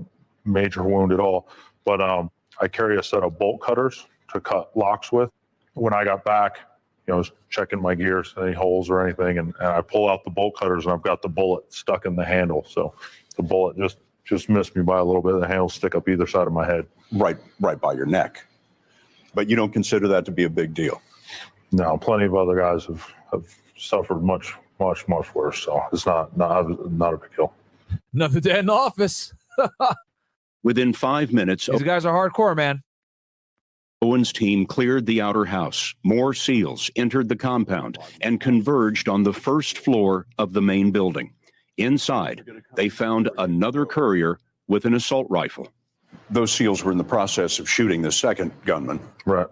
major wound at all. But um, I carry a set of bolt cutters to cut locks with. When I got back, you know, I was checking my gears, any holes or anything, and, and I pull out the bolt cutters and I've got the bullet stuck in the handle. So the bullet just just missed me by a little bit. The handle stick up either side of my head. Right, right by your neck. But you don't consider that to be a big deal. No, plenty of other guys have, have suffered much, much, much worse. So it's not not not a big deal. Another day in the office. Within five minutes, these guys are hardcore, man. Owen's team cleared the outer house. More SEALs entered the compound and converged on the first floor of the main building. Inside, they found another courier with an assault rifle. Those SEALs were in the process of shooting the second gunman. Right.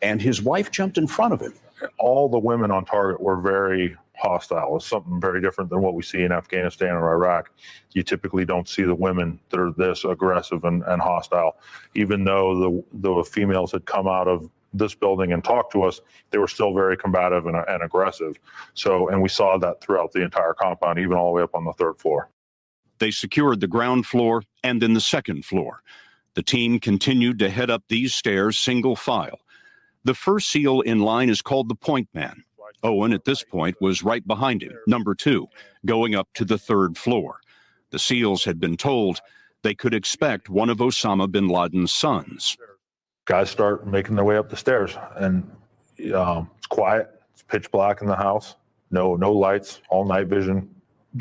And his wife jumped in front of him. All the women on target were very hostile. It's something very different than what we see in Afghanistan or Iraq. You typically don't see the women that are this aggressive and, and hostile. Even though the the females had come out of this building and talked to us, they were still very combative and, and aggressive. So, and we saw that throughout the entire compound, even all the way up on the third floor. They secured the ground floor and then the second floor. The team continued to head up these stairs single file. The first SEAL in line is called the point man. Owen, at this point, was right behind him, number two, going up to the third floor. The SEALs had been told they could expect one of Osama bin Laden's sons. Guys start making their way up the stairs, and um, it's quiet. It's pitch black in the house. No, no lights. All night vision.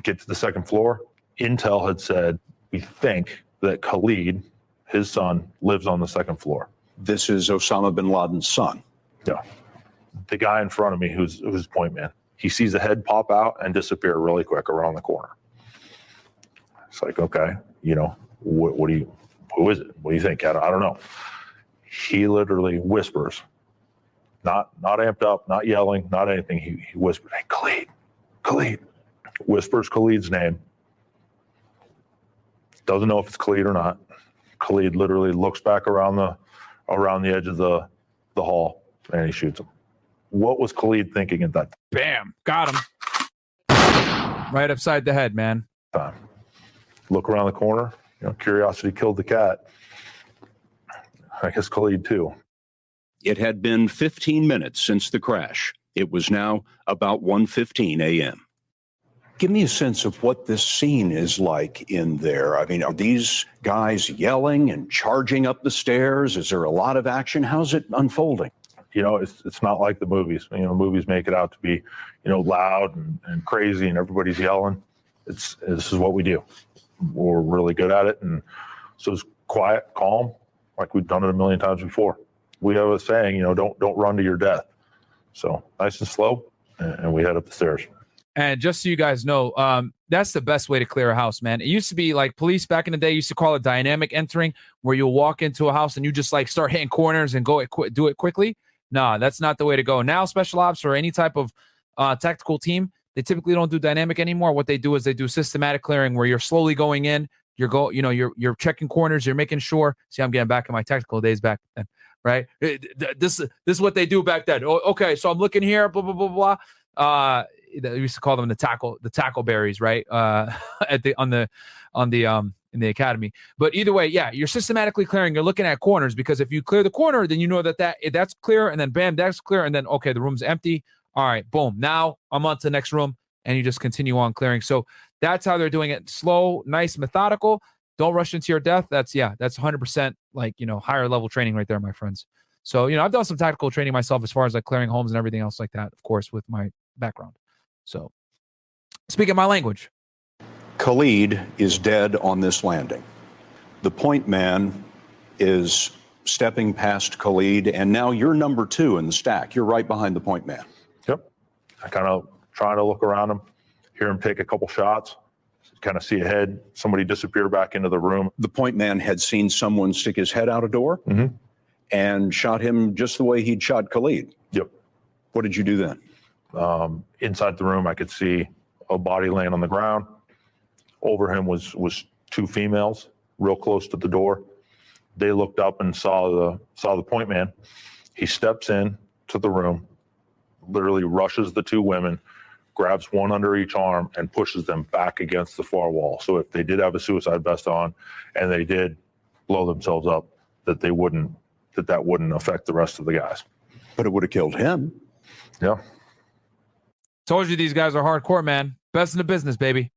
Get to the second floor. Intel had said we think that Khalid, his son, lives on the second floor. This is Osama bin Laden's son. Yeah the guy in front of me who's who's point man. He sees a head pop out and disappear really quick around the corner. It's like, okay, you know, what, what do you, who is it? What do you think, Cat? I don't know. He literally whispers, not not amped up, not yelling, not anything. He, he whispers, "Hey, Khalid, Khalid," whispers Khalid's name. Doesn't know if it's Khalid or not. Khalid literally looks back around the around the edge of the the hall and he shoots him. What was Khalid thinking at that time? Bam, got him. Right upside the head, man. Time. Look around the corner. You know, curiosity killed the cat. I guess Khalid too. It had been 15 minutes since the crash. It was now about 1:15 a.m. Give me a sense of what this scene is like in there. I mean, are these guys yelling and charging up the stairs? Is there a lot of action? How's it unfolding? You know, it's it's not like the movies. You know, movies make it out to be, you know, loud and, and crazy and everybody's yelling. It's this is what we do. We're really good at it, and so it's quiet, calm, like we've done it a million times before. We have a saying, you know, don't don't run to your death. So nice and slow, and, we head up the stairs. And just so you guys know, um, that's the best way to clear a house, man. It used to be like police back in the day used to call it dynamic entering, where you'll walk into a house and you just like start hitting corners and go it qu- do it quickly. Nah, that's not the way to go. Now, special ops or any type of uh, tactical team, they typically don't do dynamic anymore. What they do is they do systematic clearing, where you're slowly going in. You're go, you know, you're you're checking corners. You're making sure. See, I'm getting back in my tactical days back then, right? This this is what they do back then. Oh, okay, so I'm looking here. Blah blah blah blah. Uh, we used to call them the tackle the Tackleberries, right? Uh, at the on the on the um in the academy. But either way, yeah, you're systematically clearing. You're looking at corners because if you clear the corner, then you know that that that's clear, and then bam, that's clear, and then okay, the room's empty. All right, boom. Now I'm on to the next room, and you just continue on clearing. So that's how they're doing it. Slow, nice, methodical. Don't rush into your death. That's yeah, that's 100% like, you know, higher level training right there, my friends. So, you know, I've done some tactical training myself as far as like clearing homes and everything else like that, of course, with my background. So, speaking my language. Khalid is dead on this landing. The point man is stepping past Khalid, and now you're number two in the stack. You're right behind the point man. Yep. I kind of trying to look around him, hear him take a couple shots, kind of see a head, somebody disappear back into the room. The point man had seen someone stick his head out a door Mhm. and shot him just the way he'd shot Khalid. Yep. What did you do then? Um, inside the room, I could see a body laying on the ground. Over him was was two females, real close to the door. They looked up and saw the saw the point man. He steps in to the room, literally rushes the two women, grabs one under each arm, and pushes them back against the far wall. So if they did have a suicide vest on, and they did blow themselves up, that they wouldn't that that wouldn't affect the rest of the guys. But it would have killed him. Yeah. Told you these guys are hardcore, man. Best in the business, baby.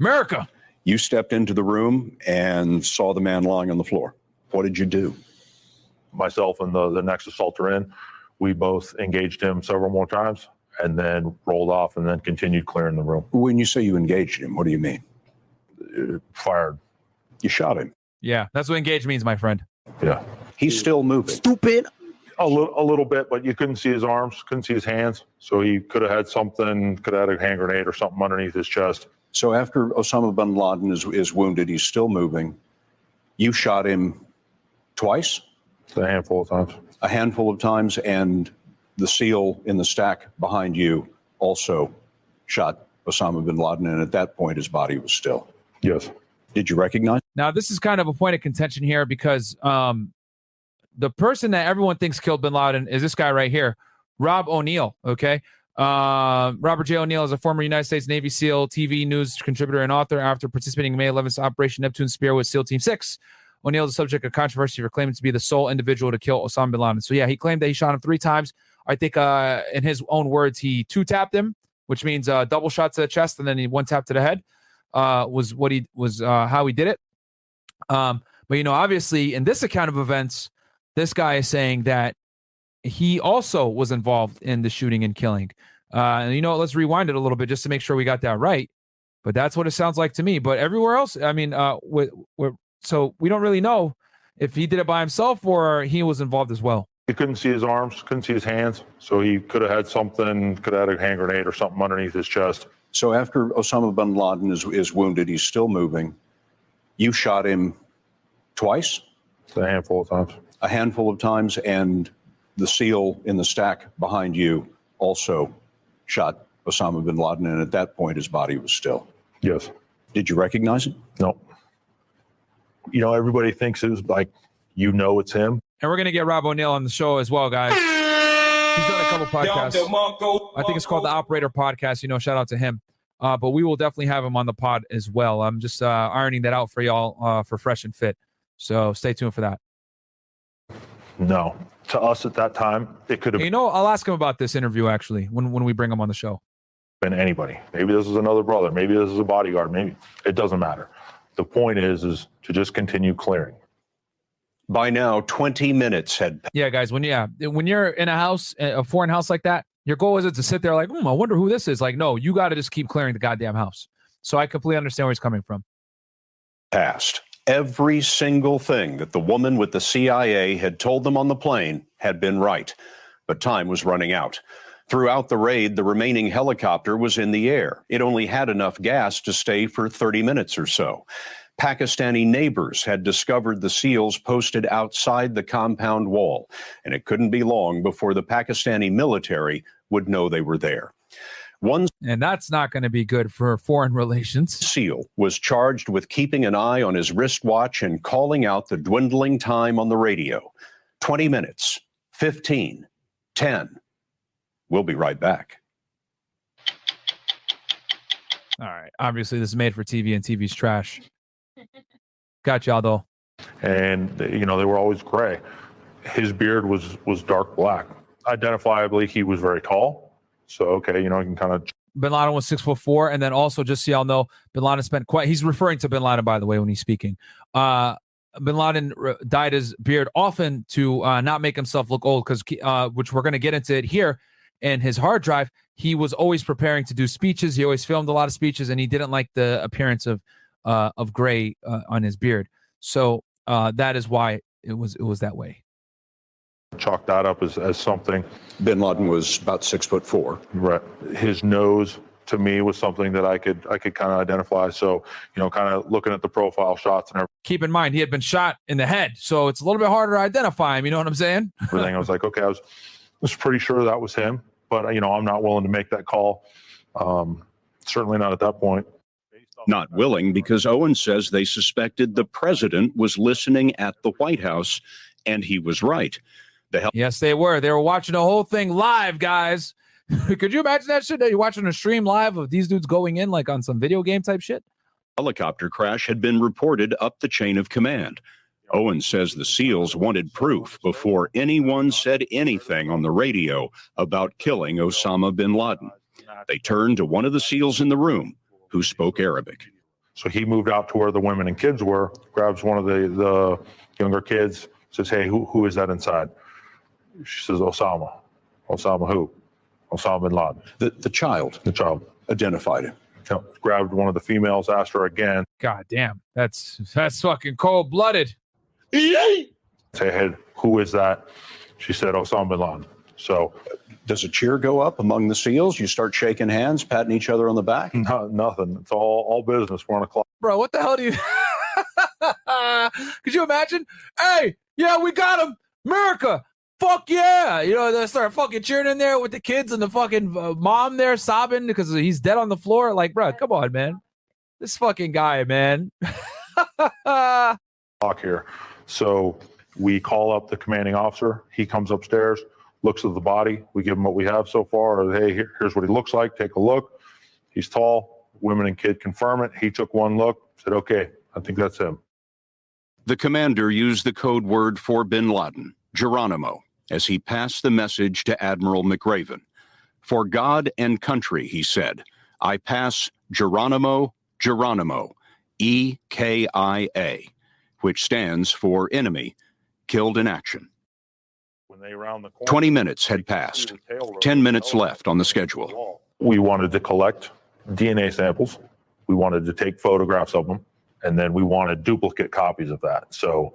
America. You stepped into the room and saw the man lying on the floor. What did you do? myself and the, the next assaulter in, we both engaged him several more times and then rolled off and then continued clearing the room. When you say you engaged him, what do you mean? Uh, fired. You shot him. Yeah, that's what engage means, my friend. Yeah. He's still moving. Stupid. A little, a little bit, but you couldn't see his arms, couldn't see his hands. So he could have had something, could have had a hand grenade or something underneath his chest. So after Osama bin Laden is, is wounded, he's still moving. You shot him twice, A handful of times. a handful of times, and the SEAL in the stack behind you also shot Osama bin Laden. And at that point, his body was still. Yes. Did you recognize? Now, this is kind of a point of contention here because um, the person that everyone thinks killed bin Laden is this guy right here, Rob O'Neill. Okay. Um, Robert J. O'Neill is a former United States Navy SEAL, TV news contributor, and author. After participating in May 11th Operation Neptune Spear with SEAL Team 6, O'Neill is the subject of controversy for claiming to be the sole individual to kill Osama bin Laden. So, yeah, he claimed that he shot him three times. I think, uh, in his own words, he two tapped him, which means uh, double shot to the chest and then he one tap to the head. Uh, was what he was uh, how he did it. Um, but you know, obviously, in this account of events, this guy is saying that he also was involved in the shooting and killing. Uh, and you know, let's rewind it a little bit just to make sure we got that right. But that's what it sounds like to me. But everywhere else, I mean, uh, we we're, so we don't really know if he did it by himself or he was involved as well. He couldn't see his arms, couldn't see his hands. So he could have had something, could have had a hand grenade or something underneath his chest. So after Osama bin Laden is, is wounded, he's still moving. You shot him twice, A handful of times. a handful of times, and the SEAL in the stack behind you also shot Osama bin Laden. And at that point, his body was still. Yes. Did you recognize it? No. You know, everybody thinks it was like, you know, it's him. And we're gonna get Rob O'Neill on the show as well, guys. He's done a couple podcasts. I think it's called the Operator Podcast. You know, shout out to him. Uh, but we will definitely have him on the pod as well. I'm just uh, ironing that out for y'all uh, for Fresh and Fit. So stay tuned for that. No. To us at that time, it could have You know, I'll ask him about this interview actually when when we bring him on the show. been anybody. Maybe this is another brother. Maybe this is a bodyguard. Maybe it doesn't matter. The point is, is to just continue clearing. By now, 20 minutes had Yeah, guys. When yeah, when you're in a house, a foreign house like that, your goal isn't to sit there like, hmm, I wonder who this is. Like, no, you got to just keep clearing the goddamn house. So I completely understand where he's coming from. passed. Every single thing that the woman with the CIA had told them on the plane had been right, but time was running out. Throughout the raid, the remaining helicopter was in the air. It only had enough gas to stay for 30 minutes or so. Pakistani neighbors had discovered the SEALs posted outside the compound wall, and it couldn't be long before the Pakistani military would know they were there. One And that's not going to be good for foreign relations. SEAL was charged with keeping an eye on his wristwatch and calling out the dwindling time on the radio 20 minutes, 15, 10. We'll be right back. All right. Obviously, this is made for TV, and TV's trash. Got y'all though. and you know they were always gray. His beard was was dark black. Identifiably, he was very tall. So okay, you know I can kind of Bin Laden was six foot four, and then also just so y'all know, Bin Laden spent quite. He's referring to Bin Laden, by the way, when he's speaking. Uh, Bin Laden dyed his beard often to uh, not make himself look old, because uh, which we're going to get into it here. In his hard drive, he was always preparing to do speeches. He always filmed a lot of speeches, and he didn't like the appearance of uh, of gray uh, on his beard. So uh, that is why it was it was that way. Chalk that up as, as something. Bin Laden was about six foot four. Right. His nose to me was something that I could I could kind of identify. So you know, kind of looking at the profile shots and everything. Keep in mind he had been shot in the head, so it's a little bit harder to identify him. You know what I'm saying? everything, I was like, okay, I was was pretty sure that was him, but you know, I'm not willing to make that call. Um, certainly not at that point. Not willing because Owen says they suspected the president was listening at the White House, and he was right. The hel- Yes, they were. They were watching the whole thing live, guys. Could you imagine that shit? That You're watching a stream live of these dudes going in like on some video game type shit. helicopter crash had been reported up the chain of command. Owen says the SEALs wanted proof before anyone said anything on the radio about killing Osama bin Laden. They turned to one of the SEALs in the room who spoke Arabic. So he moved out to where the women and kids were, grabs one of the, the younger kids, says, Hey, who, who is that inside? She says, Osama. Osama who? Osama bin Laden. The, the child The child. identified him. Grabbed one of the females, asked her again, God damn, that's that's fucking cold blooded. say, Hey, who is that? She said, Osama bin Laden. So Does a cheer go up among the SEALs? You start shaking hands, patting each other on the back? no, nothing. It's all, all business. We're on a clock. Bro, what the hell do you Could you imagine? Hey, yeah, we got him. America. Fuck yeah. You know, they start fucking cheering in there with the kids and the fucking uh, mom there sobbing because he's dead on the floor. Like, bro, come on, man. This fucking guy, man. talk here. So we call up the commanding officer. He comes upstairs, looks at the body. We give him what we have so far. Or, hey, here's what he looks like. Take a look. He's tall. Women and kid confirm it. He took one look, said, okay, I think that's him. The commander used the code word for bin Laden, Geronimo, as he passed the message to Admiral McRaven. For God and country, he said, I pass Geronimo, Geronimo, E K I A, which stands for enemy, killed in action. When they round the corner, 20 minutes had passed, 10 minutes left on the schedule. We wanted to collect DNA samples. We wanted to take photographs of them, and then we wanted duplicate copies of that. So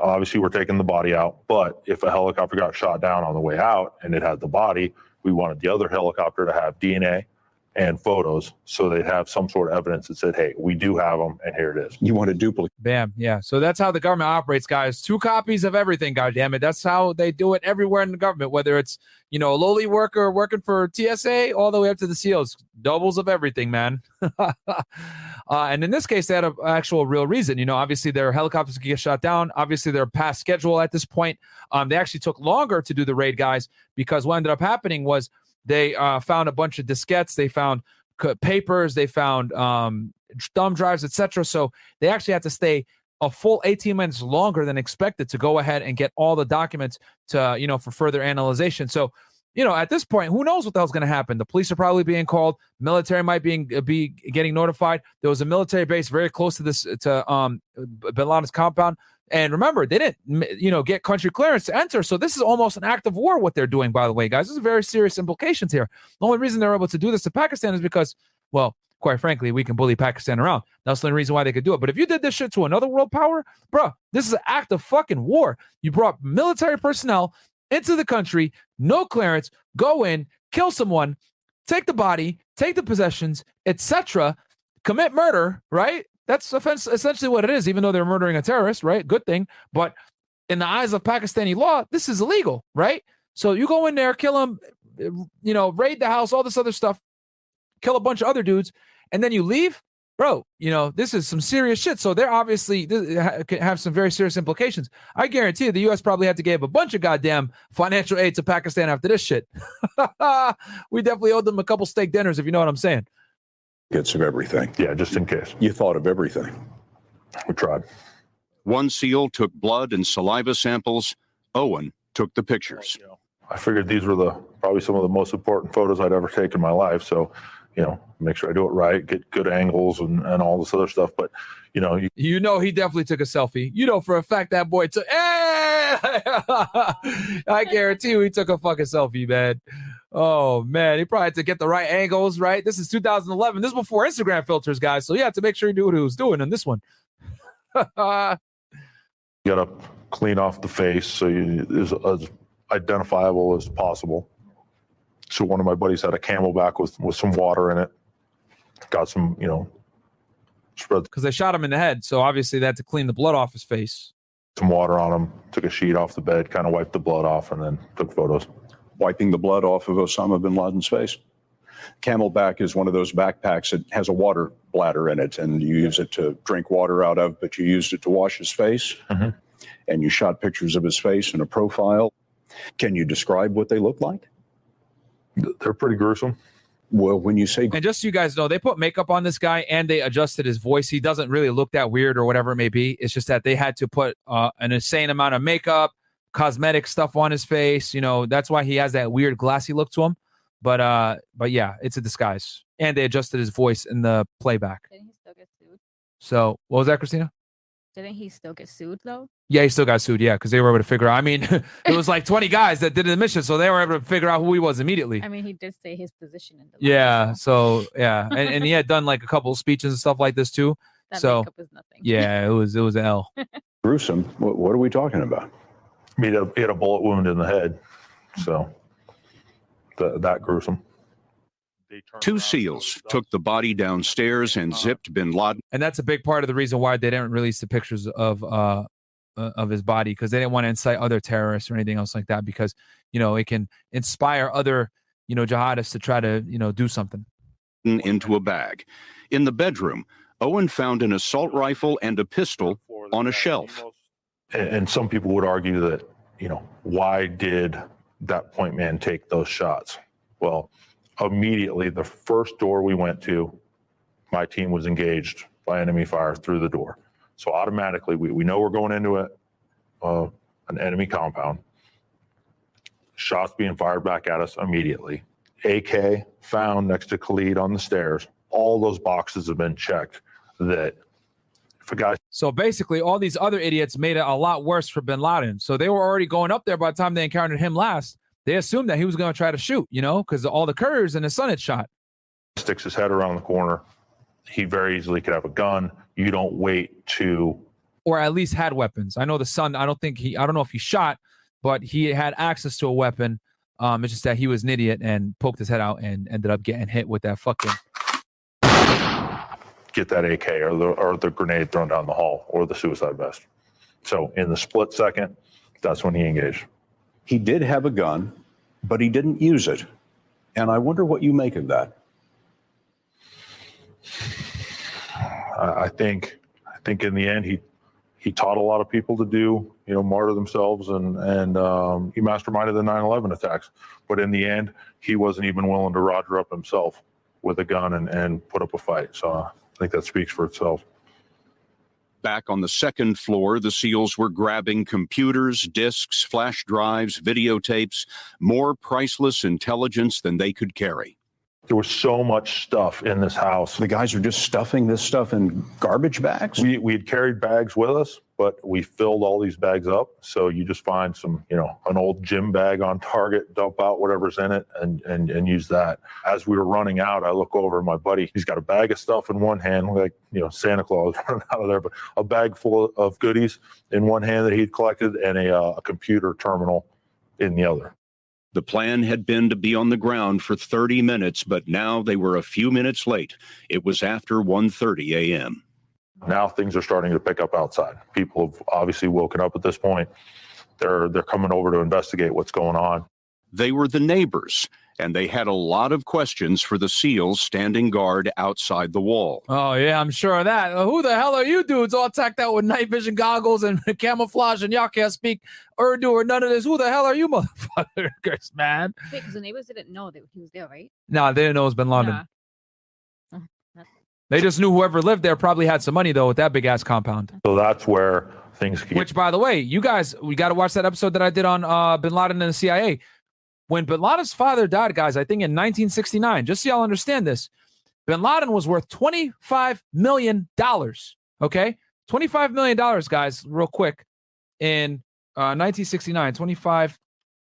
obviously, we're taking the body out. But if a helicopter got shot down on the way out and it had the body, we wanted the other helicopter to have DNA and photos, so they'd have some sort of evidence that said, "Hey, we do have them, and here it is." You want to duplicate. Bam. Yeah. So that's how the government operates, guys. Two copies of everything, God damn it. That's how they do it everywhere in the government, whether it's, you know, a lowly worker working for TSA all the way up to the SEALs. Doubles of everything, man. uh, and in this case, they had an actual real reason. You know, obviously their helicopters could get shot down. Obviously, they're past schedule at this point. Um, they actually took longer to do the raid, guys, because what ended up happening was they uh, found a bunch of diskettes. They found papers. They found um, thumb drives, etc. So they actually had to stay a full 18 minutes longer than expected to go ahead and get all the documents to you know for further analyzation. So you know at this point, who knows what the hell's going to happen? The police are probably being called. Military might be be getting notified. There was a military base very close to this to um Bin Laden's compound. And remember, they didn't, you know, get country clearance to enter. So this is almost an act of war. What they're doing, by the way, guys, this is very serious implications here. The only reason they're able to do this to Pakistan is because, well, quite frankly, we can bully Pakistan around. That's the only reason why they could do it. But if you did this shit to another world power, bro, this is an act of fucking war. You brought military personnel into the country, no clearance, go in, kill someone, take the body, take the possessions, etc., commit murder, right? That's offense, essentially what it is, even though they're murdering a terrorist, right? Good thing. But in the eyes of Pakistani law, this is illegal, right? So you go in there, kill him, you know, raid the house, all this other stuff, kill a bunch of other dudes, and then you leave, bro. You know, this is some serious shit. So they're obviously have some very serious implications. I guarantee you, the U.S. probably had to give a bunch of goddamn financial aid to Pakistan after this shit. we definitely owed them a couple steak dinners, if you know what I'm saying. Gets of everything. Yeah, just in case. You thought of everything. We tried. One SEAL took blood and saliva samples. Owen took the pictures. I figured these were the probably some of the most important photos I'd ever take in my life. So, you know, make sure I do it right, get good angles and, and all this other stuff. But, you know, you, You know he definitely took a selfie. You know for a fact that boy took. Hey! I guarantee you he took a fucking selfie, man. Oh man, he probably had to get the right angles, right? This is 2011. This is before Instagram filters, guys. So you have to make sure you knew what he was doing in this one. you got to clean off the face so you is as identifiable as possible. So one of my buddies had a CamelBak with with some water in it. Got some, you know, spread Because they shot him in the head, so obviously they had to clean the blood off his face. some water on him. Took a sheet off the bed, kind of wiped the blood off, and then took photos. Wiping the blood off of Osama bin Laden's face. CamelBak is one of those backpacks that has a water bladder in it, and you use it to drink water out of, but you used it to wash his face. Mhm. And you shot pictures of his face in a profile. Can you describe what they look like? They're pretty gruesome. Well, when you say And just so you guys know, they put makeup on this guy and they adjusted his voice. He doesn't really look that weird or whatever it may be. It's just that they had to put uh, an insane amount of makeup, cosmetic stuff on his face. You know, that's why he has that weird glassy look to him. But uh, but yeah, it's a disguise. And they adjusted his voice in the playback. Didn't he still get sued? So what was that, Christina? Didn't he still get sued though? Yeah, he still got sued. Yeah, because they were able to figure out. I mean, it was like 20 guys that did the mission, so they were able to figure out who he was immediately. I mean, he did say his position in the Yeah. So yeah, and, and he had done like a couple of speeches and stuff like this too. That so makeup is nothing. yeah, it was it was an L. gruesome, what, what are we talking about? He had a, he had a bullet wound in the head, so that that gruesome. Two SEALs took the body downstairs and zipped bin Laden. and that's a big part of the reason why they didn't release the pictures of uh uh, of his body because they didn't want to incite other terrorists or anything else like that because you know it can inspire other you know jihadists to try to you know do something. into a bag. In the bedroom, Owen found an assault rifle and a pistol on a shelf. And, and some people would argue that, you know, why did that point man take those shots? Well, immediately, the first door we went to, my team was engaged by enemy fire through the door. So automatically, we, we know we're going into a, uh, an enemy compound. Shots being fired back at us immediately. AK found next to Khalid on the stairs. All those boxes have been checked that if a guy So basically, all these other idiots made it a lot worse for Bin Laden. So they were already going up there by the time they encountered him last. They assumed that he was going to try to shoot, you know, because all the couriers and his son had shot. sticks his head around the corner, he very easily could have a gun. You don't wait to or at least had weapons. I know the son. I don't think he. I don't know if he shot, but he had access to a weapon. Um, it's just that he was an idiot and poked his head out and ended up getting hit with that fucking. get that AK or the or the grenade thrown down the hall or the suicide vest. So in the split second, that's when he engaged. He did have a gun, but he didn't use it. And I wonder what you make of that. I, think I think in the end he he taught a lot of people to do you know martyr themselves and and um, he masterminded the 9/11 attacks. But in the end, he wasn't even willing to roger up himself with a gun and, and put up a fight. So I think that speaks for itself. Back on the second floor, the SEALs were grabbing computers, disks, flash drives, videotapes, more priceless intelligence than they could carry. There was so much stuff in this house. The guys are just stuffing this stuff in garbage bags? We we had carried bags with us, but we filled all these bags up. So you just find some, you know, an old gym bag on Target, dump out whatever's in it, and and and use that. As we were running out, I look over my buddy. He's got a bag of stuff in one hand, like you know Santa Claus running out of there, but a bag full of goodies in one hand that he'd collected, and a, uh, a computer terminal in the other. The plan had been to be on the ground for 30 minutes, but now they were a few minutes late. It was after 1:30 a.m. Now things are starting to pick up outside. People have obviously woken up at this point. They're they're coming over to investigate what's going on. They were the neighbors, and they had a lot of questions for the SEALs standing guard outside the wall. Oh yeah, I'm sure of that. Who the hell are you dudes all tacked out with night vision goggles and camouflage and y'all can't speak Urdu or none of this? Who the hell are you motherfuckers, man? Because the neighbors didn't know that he was there, right? Nah, they didn't know it was Bin Laden. Nah. They just knew whoever lived there probably had some money though with that big ass compound. So that's where things keep. Which, by the way, you guys, we got to watch that episode that I did on uh, Bin Laden and the CIA. When Bin Laden's father died, guys, I think in 1969, just so y'all understand this, Bin Laden was worth $25 million. Okay. $25 million, guys, real quick. In uh, 1969, 25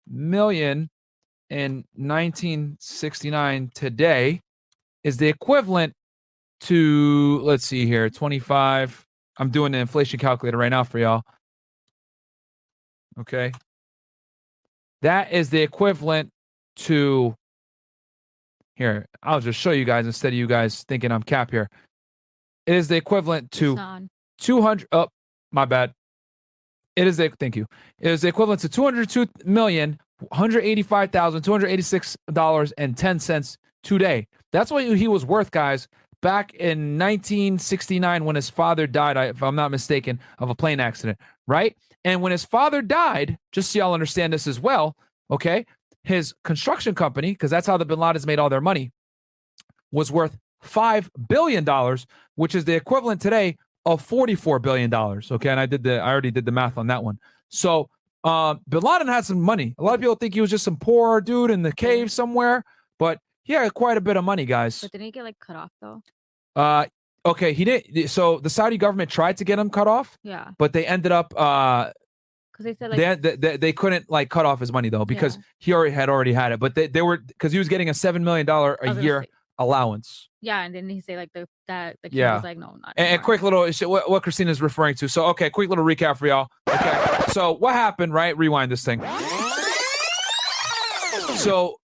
million in 1969 today is the equivalent to, let's see here, 25. I'm doing the inflation calculator right now for y'all. Okay. That is the equivalent to here. I'll just show you guys instead of you guys thinking I'm cap here. It is the equivalent to 200 oh my bad. It is the thank you. It is the equivalent to 202 million 185,286 dollars and 10 cents today. That's what he was worth, guys. Back in 1969, when his father died, if I'm not mistaken, of a plane accident, right? And when his father died, just so y'all understand this as well, okay, his construction company, because that's how the Bin Ladens made all their money, was worth five billion dollars, which is the equivalent today of forty-four billion dollars. Okay, and I did the, I already did the math on that one. So, uh, Bin Laden had some money. A lot of people think he was just some poor dude in the cave somewhere, but had quite a bit of money, guys. But didn't he get like cut off though? Uh, okay, he did. So the Saudi government tried to get him cut off. Yeah. But they ended up uh Because they said like they, they they couldn't like cut off his money though because he already had already had it. But they, they were because he was getting a seven million dollar a year say- allowance. yeah, and then he say like the that the kid Yeah. was like no not And, and quick little what, what Christina's referring to. So okay, quick little recap for y'all. Okay, so what happened? Right, rewind this thing. So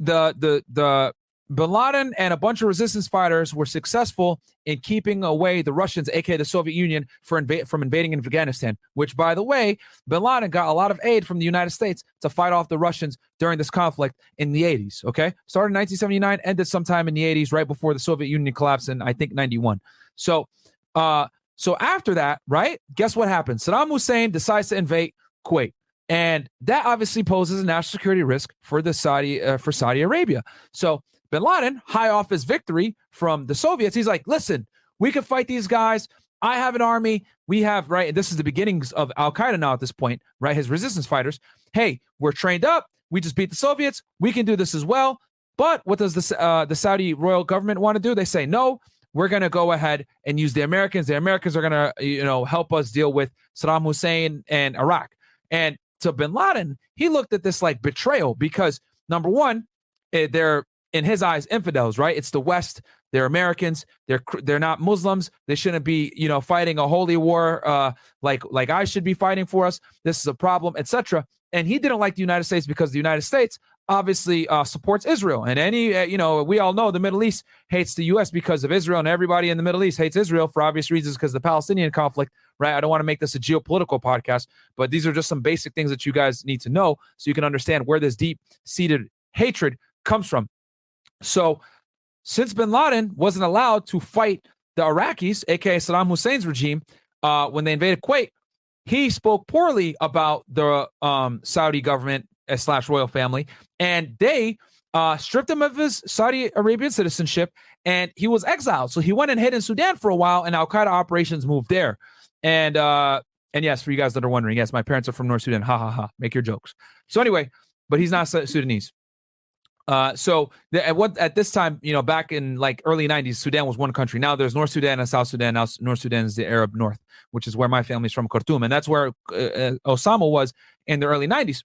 the the the Bin Laden and a bunch of resistance fighters were successful in keeping away the Russians, aka the Soviet Union, for inva- from invading Afghanistan. Which, by the way, Bin Laden got a lot of aid from the United States to fight off the Russians during this conflict in the 80s. Okay, started in 1979, ended sometime in the 80s, right before the Soviet Union collapsed in I think 91. So, uh, so after that, right? Guess what happened? Saddam Hussein decides to invade Kuwait. And that obviously poses a national security risk for the Saudi uh, for Saudi Arabia. So Bin Laden, high off his victory from the Soviets, he's like, "Listen, we can fight these guys. I have an army. We have right. And this is the beginnings of Al Qaeda now at this point, right? His resistance fighters. Hey, we're trained up. We just beat the Soviets. We can do this as well. But what does the uh, the Saudi royal government want to do? They say no. We're going to go ahead and use the Americans. The Americans are going to, you know, help us deal with Saddam Hussein and Iraq. And to Bin Laden, he looked at this like betrayal because number one, eh, they're in his eyes infidels, right? It's the West. They're Americans. They're they're not Muslims. They shouldn't be, you know, fighting a holy war uh, like like I should be fighting for us. This is a problem, etc. And he didn't like the United States because the United States obviously uh, supports Israel. And any, uh, you know, we all know the Middle East hates the U.S. because of Israel, and everybody in the Middle East hates Israel for obvious reasons because the Palestinian conflict, right? I don't want to make this a geopolitical podcast, but these are just some basic things that you guys need to know so you can understand where this deep seated hatred comes from. So, since bin Laden wasn't allowed to fight the Iraqis, aka Saddam Hussein's regime, uh, when they invaded Kuwait, he spoke poorly about the um, Saudi government uh, slash royal family, and they uh, stripped him of his Saudi Arabian citizenship, and he was exiled. So he went and hid in Sudan for a while, and Al Qaeda operations moved there. And uh, and yes, for you guys that are wondering, yes, my parents are from North Sudan. Ha ha ha. Make your jokes. So anyway, but he's not Sudanese. Uh, so at what at this time, you know, back in like early '90s, Sudan was one country. Now there's North Sudan and South Sudan. Now North Sudan is the Arab North, which is where my family's from, Khartoum, and that's where uh, uh, Osama was in the early '90s.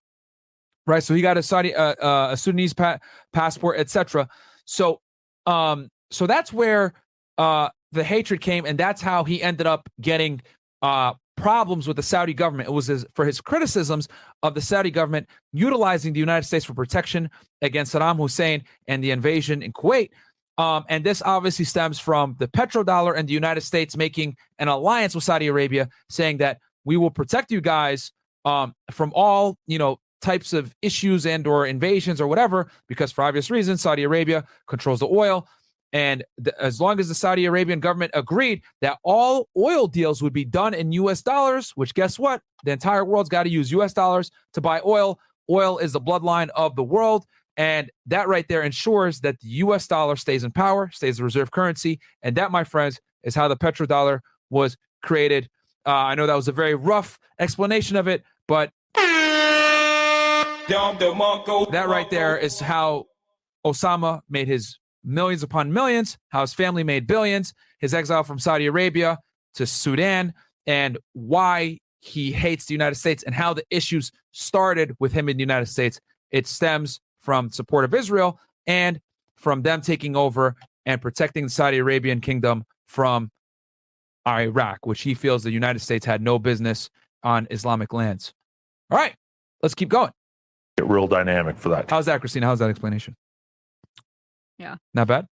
Right, so he got a Saudi, uh, uh, a Sudanese pa- passport, etc. So, um, so that's where uh, the hatred came, and that's how he ended up getting uh, problems with the Saudi government. It was his, for his criticisms of the Saudi government utilizing the United States for protection against Saddam Hussein and the invasion in Kuwait. Um, and this obviously stems from the petrodollar and the United States making an alliance with Saudi Arabia, saying that we will protect you guys um, from all you know types of issues and or invasions or whatever, because for obvious reasons, Saudi Arabia controls the oil. And th- as long as the Saudi Arabian government agreed that all oil deals would be done in US dollars, which guess what? The entire world's got to use US dollars to buy oil. Oil is the bloodline of the world. And that right there ensures that the US dollar stays in power, stays the reserve currency. And that, my friends, is how the petrodollar was created. Uh, I know that was a very rough explanation of it, but that right there is how Osama made his millions upon millions, how his family made billions, his exile from Saudi Arabia to Sudan, and why he hates the United States and how the issues started with him in the United States. It stems from support of Israel and from them taking over and protecting the Saudi Arabian kingdom from Iraq, which he feels the United States had no business on Islamic lands. All right, let's keep going. Get real dynamic for that How's that, Christina? How's that explanation? Yeah. Not bad.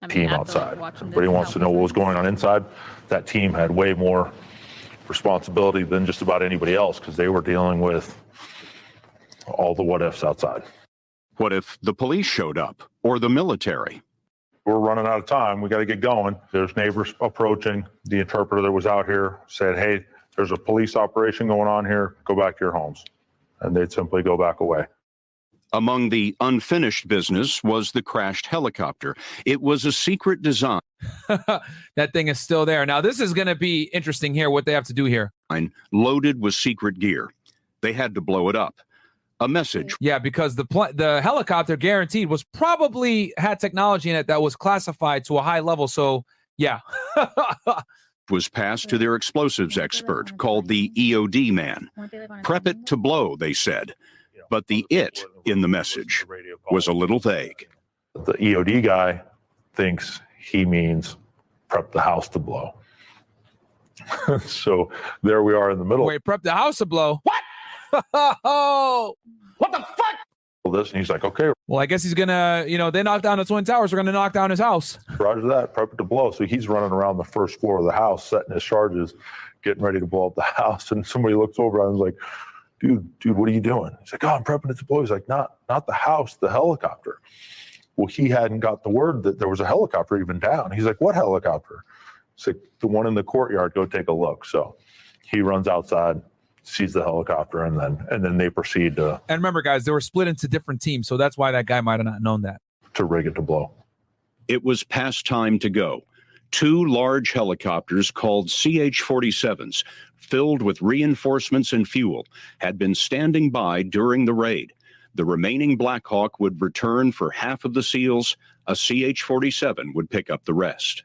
I mean, team outside. watching this, Everybody wants to know what was going on inside. That team had way more responsibility than just about anybody else because they were dealing with all the what ifs outside. What if the police showed up or the military? We're running out of time. We got to get going. There's neighbors approaching. The interpreter that was out here said, Hey, there's a police operation going on here. Go back to your homes. And they'd simply go back away. Among the unfinished business was the crashed helicopter. It was a secret design that thing is still there. Now, this is going to be interesting here, what they have to do here. loaded with secret gear. They had to blow it up. A message Yeah, because the pl- the helicopter guaranteed was probably had technology in it that was classified to a high level. So, yeah. was passed to their explosives expert called the EOD man. Prep it to blow, they said. But the it in the message was a little vague. The EOD guy thinks he means prep the house to blow. so there we are in the middle Wait, prep the house to blow. What? Oh. what the fuck? This. And he's like, okay, Well, I guess he's gonna, you know, they knocked down the twin towers. They're gonna knock down his house. Roger that. Prep it to blow. So he's running around the first floor of the house, setting his charges, getting ready to blow up the house. And somebody looks over and was like, dude, dude, what are you doing? He's like, oh, I'm prepping it to blow. He's like, not, not the house, the helicopter. Well, he hadn't got the word that there was a helicopter even down. He's like, what helicopter? It's like the one in the courtyard. Go take a look. So he runs outside, sees the helicopter, and then and then they proceed to And remember, guys, they were split into different teams, so that's why that guy might have not known that. to rig it to blow. It was past time to go. Two large helicopters called CH 47s, filled with reinforcements and fuel, had been standing by during the raid. The remaining Black Hawk would return for half of the SEALs. A CH 47 would pick up the rest.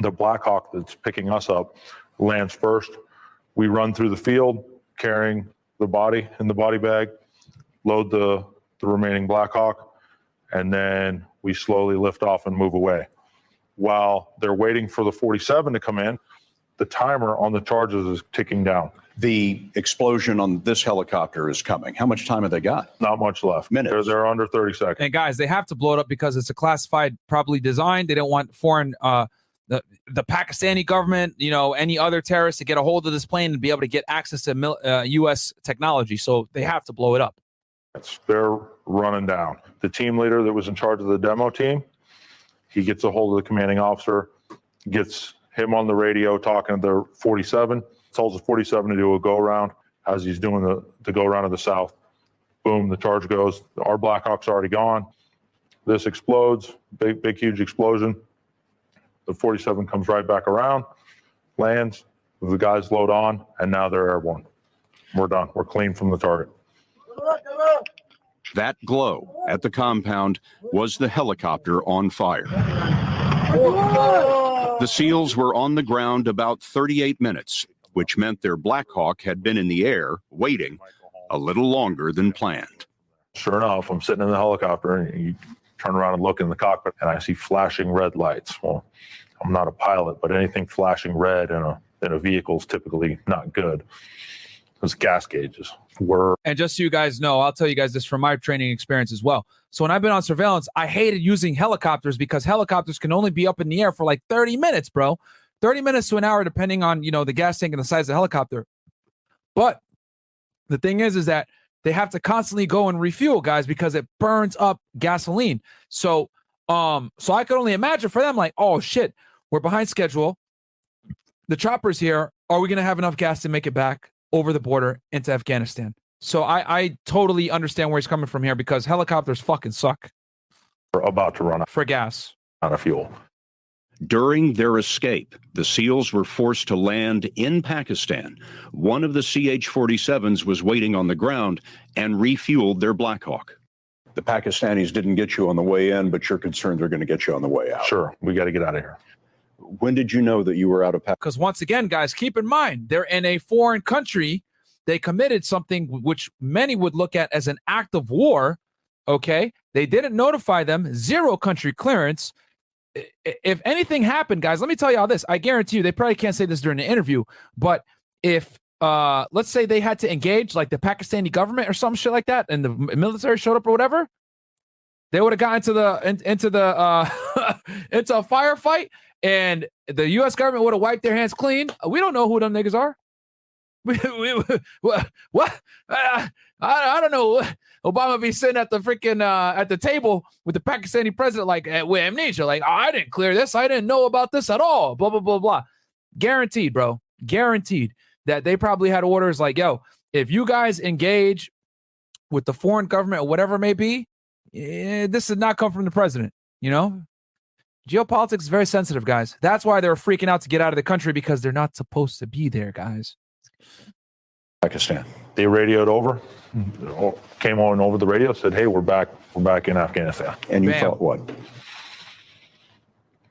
the Black Hawk that's picking us up lands first. We run through the field carrying the body in the body bag, load the, the remaining Black Hawk, and then we slowly lift off and move away. While they're waiting for the 47 to come in, the timer on the charges is ticking down. The explosion on this helicopter is coming. How much time have they got? Not much left. Minutes. They're, they're under 30 seconds. And guys, they have to blow it up because it's a classified, probably designed. They don't want foreign, uh, the the Pakistani government, you know, any other terrorists to get a hold of this plane and be able to get access to mil- uh, U.S. technology. So they have to blow it up. They're running down. The team leader that was in charge of the demo team, he gets a hold of the commanding officer, gets him on the radio talking to the 47, tells the 47 to do a go around as he's doing the, the go around to the south. Boom, the charge goes. Our Blackhawk's already gone. This explodes, big, big, huge explosion. The 47 comes right back around, lands, the guys load on, and now they're airborne. We're done. We're clean from the target. That glow at the compound was the helicopter on fire. The SEALs were on the ground about 38 minutes, which meant their Black Hawk had been in the air, waiting a little longer than planned. Sure enough, I'm sitting in the helicopter and you turn around and look in the cockpit and I see flashing red lights. Well, I'm not a pilot, but anything flashing red in a in a vehicle is typically not good. Those gas gauges were And just so you guys know, I'll tell you guys this from my training experience as well. So when I've been on surveillance, I hated using helicopters because helicopters can only be up in the air for like 30 minutes, bro. 30 minutes to an hour, depending on, you know, the gas tank and the size of the helicopter. But the thing is, is that they have to constantly go and refuel, guys, because it burns up gasoline. So, um, so I could only imagine for them, like, oh shit, we're behind schedule. The chopper's here. Are we gonna have enough gas to make it back over the border into Afghanistan? So I, I totally understand where he's coming from here because helicopters fucking suck We're about to run out for gas. out of fuel. During their escape, the SEALs were forced to land in Pakistan. One of the CH 47s was waiting on the ground and refueled their Black Hawk. The Pakistanis didn't get you on the way in, but you're concerned they're going to get you on the way out. Sure, we got to get out of here. When did you know that you were out of Pakistan? Because once again, guys, keep in mind they're in a foreign country. They committed something which many would look at as an act of war. Okay, they didn't notify them. Zero country clearance. If anything happened, guys, let me tell you all this. I guarantee you, they probably can't say this during the interview, but if uh let's say they had to engage like the Pakistani government or some shit like that, and the military showed up or whatever, they would have gotten into the in, into the uh into a firefight and the U.S. government would have wiped their hands clean. We don't know who them niggas are. We, we, what? what? I, I don't know. Obama be sitting at the freaking uh, at the table with the Pakistani president, like eh, with amnesia, like "Oh, I didn't clear this. I didn't know about this at all. Blah blah blah blah. Guaranteed, bro. Guaranteed that they probably had orders like, "Yo, if you guys engage with the foreign government or whatever it may be, eh, this did not come from the president." You know, Geopolitics is very sensitive, guys. That's why they're freaking out to get out of the country because they're not supposed to be there, guys. Pakistan. They radioed over, came on over the radio, said, "Hey, we're back. We're back in Afghanistan." And you Bam. thought what?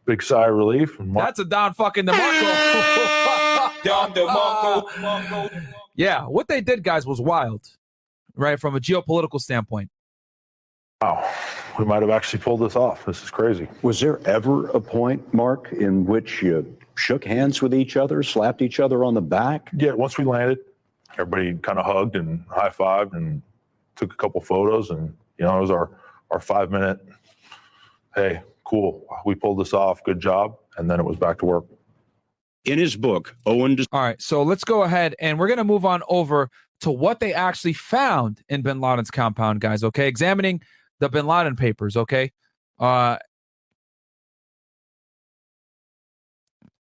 Big sigh of relief. And Mark- That's a Don fucking DeMarco. Don DeMarco. yeah, what they did, guys, was wild, right? From a geopolitical standpoint. Wow, we might have actually pulled this off. This is crazy. Was there ever a point, Mark, in which you shook hands with each other, slapped each other on the back? Yeah, once we landed, everybody kind of hugged and high fived and took a couple photos, and you know, it was our our five minute. Hey, cool, we pulled this off. Good job, and then it was back to work. In his book, Owen All right, so let's go ahead and we're going to move on over to what they actually found in bin Laden's compound, guys. Okay, examining the bin Laden papers. Okay. Uh,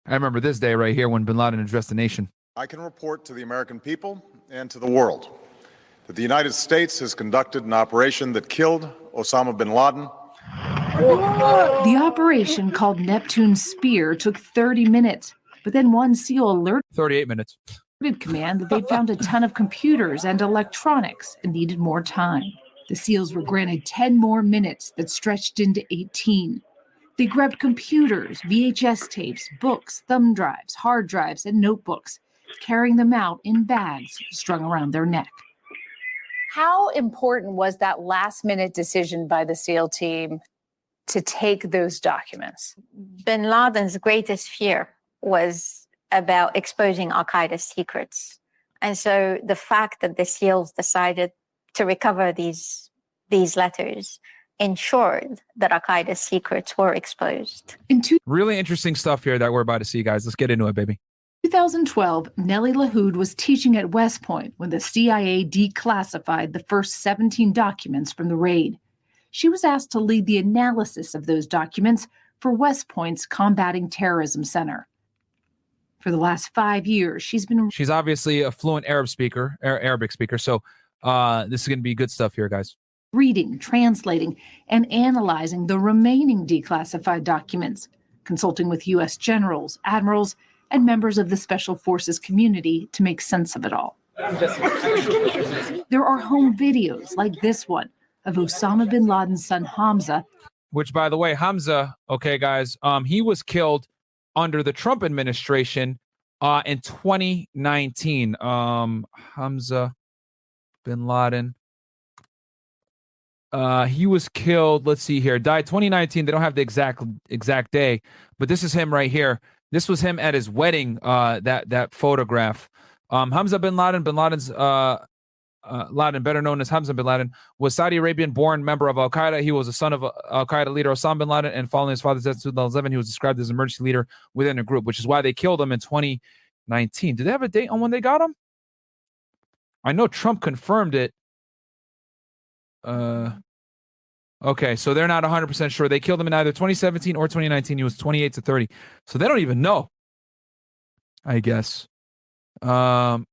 I remember this day right here when bin Laden addressed the nation. I can report to the American people and to the world that the United States has conducted an operation that killed Osama bin Laden. The operation called Neptune Spear took 30 minutes, but then one SEAL alerted 38 minutes. command that they'd found a ton of computers and electronics and needed more time. The SEALs were granted 10 more minutes that stretched into 18. They grabbed computers, VHS tapes, books, thumb drives, hard drives, and notebooks, carrying them out in bags strung around their neck. How important was that last minute decision by the SEAL team to take those documents? bin Laden's greatest fear was about exposing Al Qaeda's secrets. And so the fact that the SEALs decided to recover these, these letters ensured that Al Qaeda's secrets were exposed. In two- Really interesting stuff here that we're about to see, guys. Let's get into it, baby. 2012, Nelly Lahoud was teaching at West Point when the CIA declassified the first 17 documents from the raid. She was asked to lead the analysis of those documents for West Point's Combating Terrorism Center. For the last five years, she's been She's obviously a fluent Arab speaker, Arabic speaker. So uh, this is going to be good stuff here, guys. reading, translating, and analyzing the remaining declassified documents, consulting with U.S. generals, admirals, and members of the Special Forces community to make sense of it all. There are home videos like this one of Osama bin Laden's son Hamza Which, by the way, Hamza, okay, guys, um, he was killed under the Trump administration uh, in 2019. Um, Hamza bin Laden. Uh, he was killed. Let's see here. Died 2019. They don't have the exact exact day, but this is him right here. This was him at his wedding. Uh, that that photograph. Um, Hamza bin Laden. Bin Laden's uh, uh, Laden, better known as Hamza bin Laden, was Saudi Arabian born member of Al Qaeda. He was a son of uh, Al Qaeda leader Osama bin Laden, and following his father's death in 2011, he was described as emergency leader within the group, which is why they killed him in 2019. Did they have a date on when they got him? I know Trump confirmed it. Uh, okay, so they're not 100% sure. They killed him in either 2017 or 2019. He was 28 to 30. So they don't even know, I guess. Um,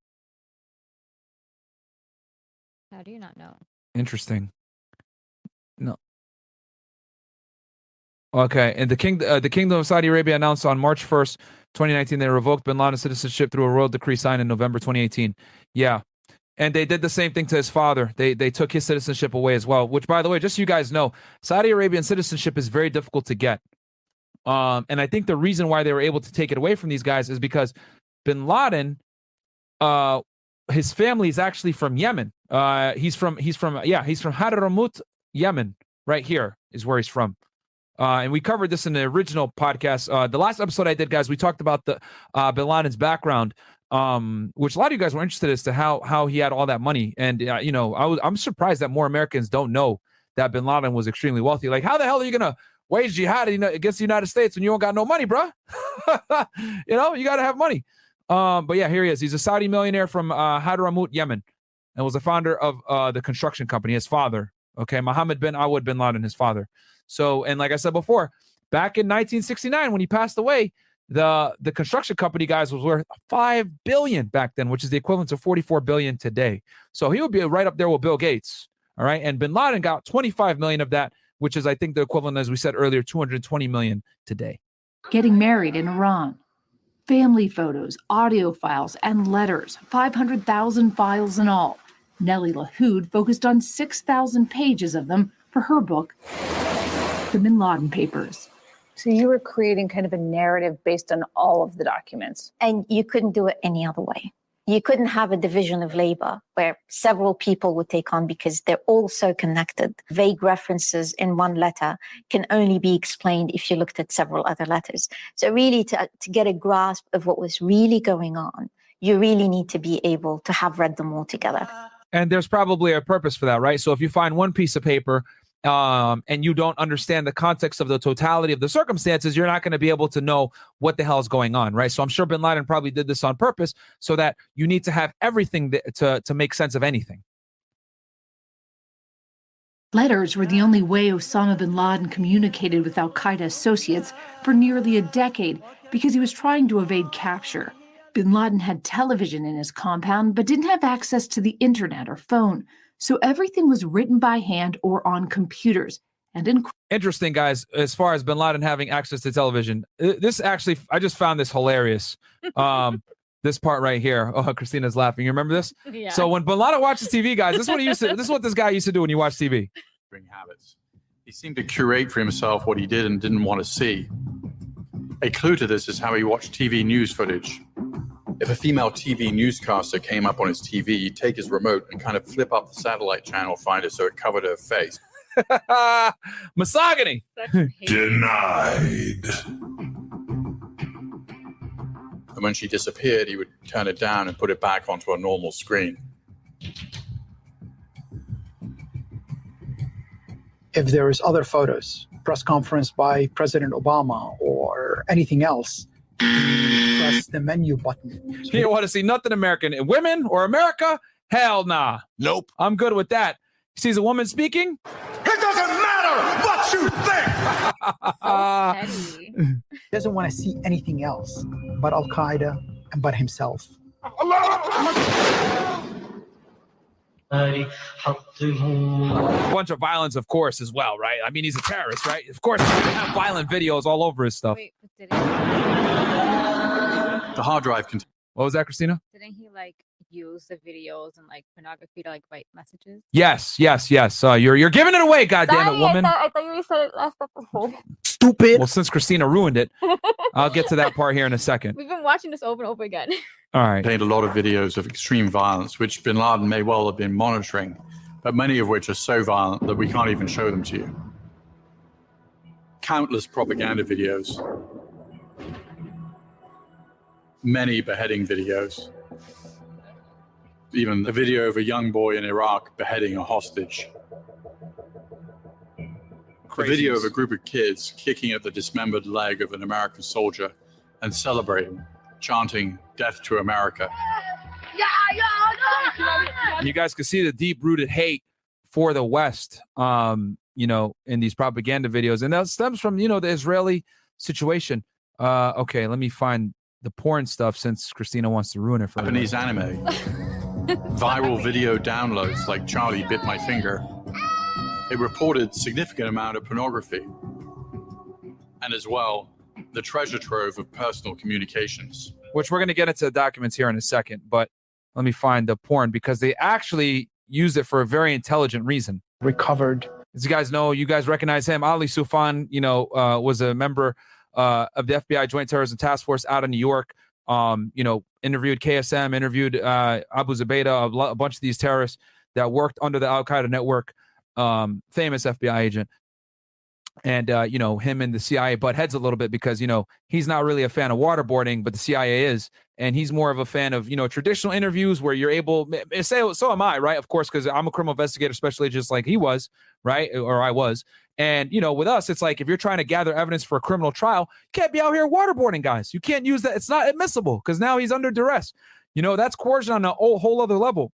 How do you not know? Interesting. No. Okay, and the king, uh, the Kingdom of Saudi Arabia announced on March first, 2019, they revoked Bin Laden's citizenship through a royal decree signed in November 2018. Yeah, and they did the same thing to his father. They they took his citizenship away as well. Which, by the way, just so you guys know, Saudi Arabian citizenship is very difficult to get. Um, and I think the reason why they were able to take it away from these guys is because Bin Laden, uh, his family is actually from Yemen. Uh, he's from he's from yeah he's from Hadramaut, Yemen. Right here is where he's from. Uh, and we covered this in the original podcast. Uh, the last episode I did, guys, we talked about the uh, Bin Laden's background, um, which a lot of you guys were interested as to how how he had all that money. And uh, you know, I was I'm surprised that more Americans don't know that Bin Laden was extremely wealthy. Like, how the hell are you gonna wage jihad against the United States when you don't got no money, bro? you know, you got to have money. Um, but yeah, here he is. He's a Saudi millionaire from uh, Hadramaut, Yemen, and was the founder of uh, the construction company. His father, okay, Mohammed bin Awad bin Laden, his father. So, and like I said before, back in 1969 when he passed away, the the construction company guys was worth five billion back then, which is the equivalent to 44 billion today. So he would be right up there with Bill Gates. All right, and Bin Laden got 25 million of that, which is I think the equivalent, as we said earlier, 220 million today. Getting married in Iran. Family photos, audio files, and letters, 500,000 files in all. Nelly Lahoud focused on 6,000 pages of them for her book, The Bin Laden Papers. So you were creating kind of a narrative based on all of the documents. And you couldn't do it any other way. You couldn't have a division of labor where several people would take on because they're all so connected. Vague references in one letter can only be explained if you looked at several other letters. So, really, to, to get a grasp of what was really going on, you really need to be able to have read them all together. And there's probably a purpose for that, right? So, if you find one piece of paper um, and you don't understand the context of the totality of the circumstances, you're not going to be able to know what the hell is going on, right? So I'm sure Bin Laden probably did this on purpose so that you need to have everything th- to to make sense of anything. Letters were the only way Osama bin Laden communicated with Al Qaeda associates for nearly a decade because he was trying to evade capture. Bin Laden had television in his compound but didn't have access to the internet or phone. So everything was written by hand or on computers. And in interesting, guys, as far as bin Laden having access to television, uh, this actually, I just found this hilarious. Um, this part right here. Oh, Christina's laughing. You remember this? Yeah. So when bin Laden watches TV, guys, this is what he used to. This is what this guy used to do when you watch TV. habits. He seemed to curate for himself what he did and didn't want to see. A clue to this is how he watched TV news footage. If a female TV newscaster came up on his TV, he'd take his remote and kind of flip up the satellite channel finder so it covered her face. Misogyny. Denied. And when she disappeared, he would turn it down and put it back onto a normal screen. if there is other photos, press conference by President Obama or anything else, press the menu button. You don't want to see nothing American in women or America? Hell nah. Nope. I'm good with that. He sees a woman speaking. It doesn't matter what you think. He doesn't want to see anything else but Al Qaeda and but himself. A bunch of violence, of course, as well, right? I mean, he's a terrorist, right? Of course, he's gonna have violent videos all over his stuff. The hard drive contains. What was that, Christina? Didn't he like use the videos and like pornography to like write messages? Yes, yes, yes. Uh, you're you're giving it away, goddamn it, woman. I thought, I thought you said it last episode. Stupid. Well, since Christina ruined it, I'll get to that part here in a second. We've been watching this over and over again. All right. Contained a lot of videos of extreme violence, which bin Laden may well have been monitoring, but many of which are so violent that we can't even show them to you. Countless propaganda videos, many beheading videos, even a video of a young boy in Iraq beheading a hostage. A video of a group of kids kicking at the dismembered leg of an American soldier and celebrating, chanting, Death to America. And you guys can see the deep rooted hate for the West, um, you know, in these propaganda videos. And that stems from, you know, the Israeli situation. Uh, okay, let me find the porn stuff since Christina wants to ruin it for Japanese me. anime. Viral video downloads like Charlie Bit My Finger. It reported significant amount of pornography. And as well, the treasure trove of personal communications. which we're going to get into the documents here in a second. But let me find the porn because they actually used it for a very intelligent reason. Recovered. As you guys know, you guys recognize him. Ali Soufan, you know, uh, was a member uh, of the FBI Joint Terrorism Task Force out of New York. Um, you know, interviewed KSM, interviewed uh, Abu Zubaydah, a, lo- a bunch of these terrorists that worked under the Al Qaeda network. Um, famous FBI agent and uh, you know him and the CIA butt heads a little bit because you know he's not really a fan of waterboarding, but the CIA is, and he's more of a fan of you know traditional interviews where you're able. Say so am I, right? Of course, because I'm a criminal investigator, especially just like he was, right, or I was. And you know, with us, it's like if you're trying to gather evidence for a criminal trial, you can't be out here waterboarding guys. You can't use that. It's not admissible because now he's under duress. You know, that's coercion on a whole, other level.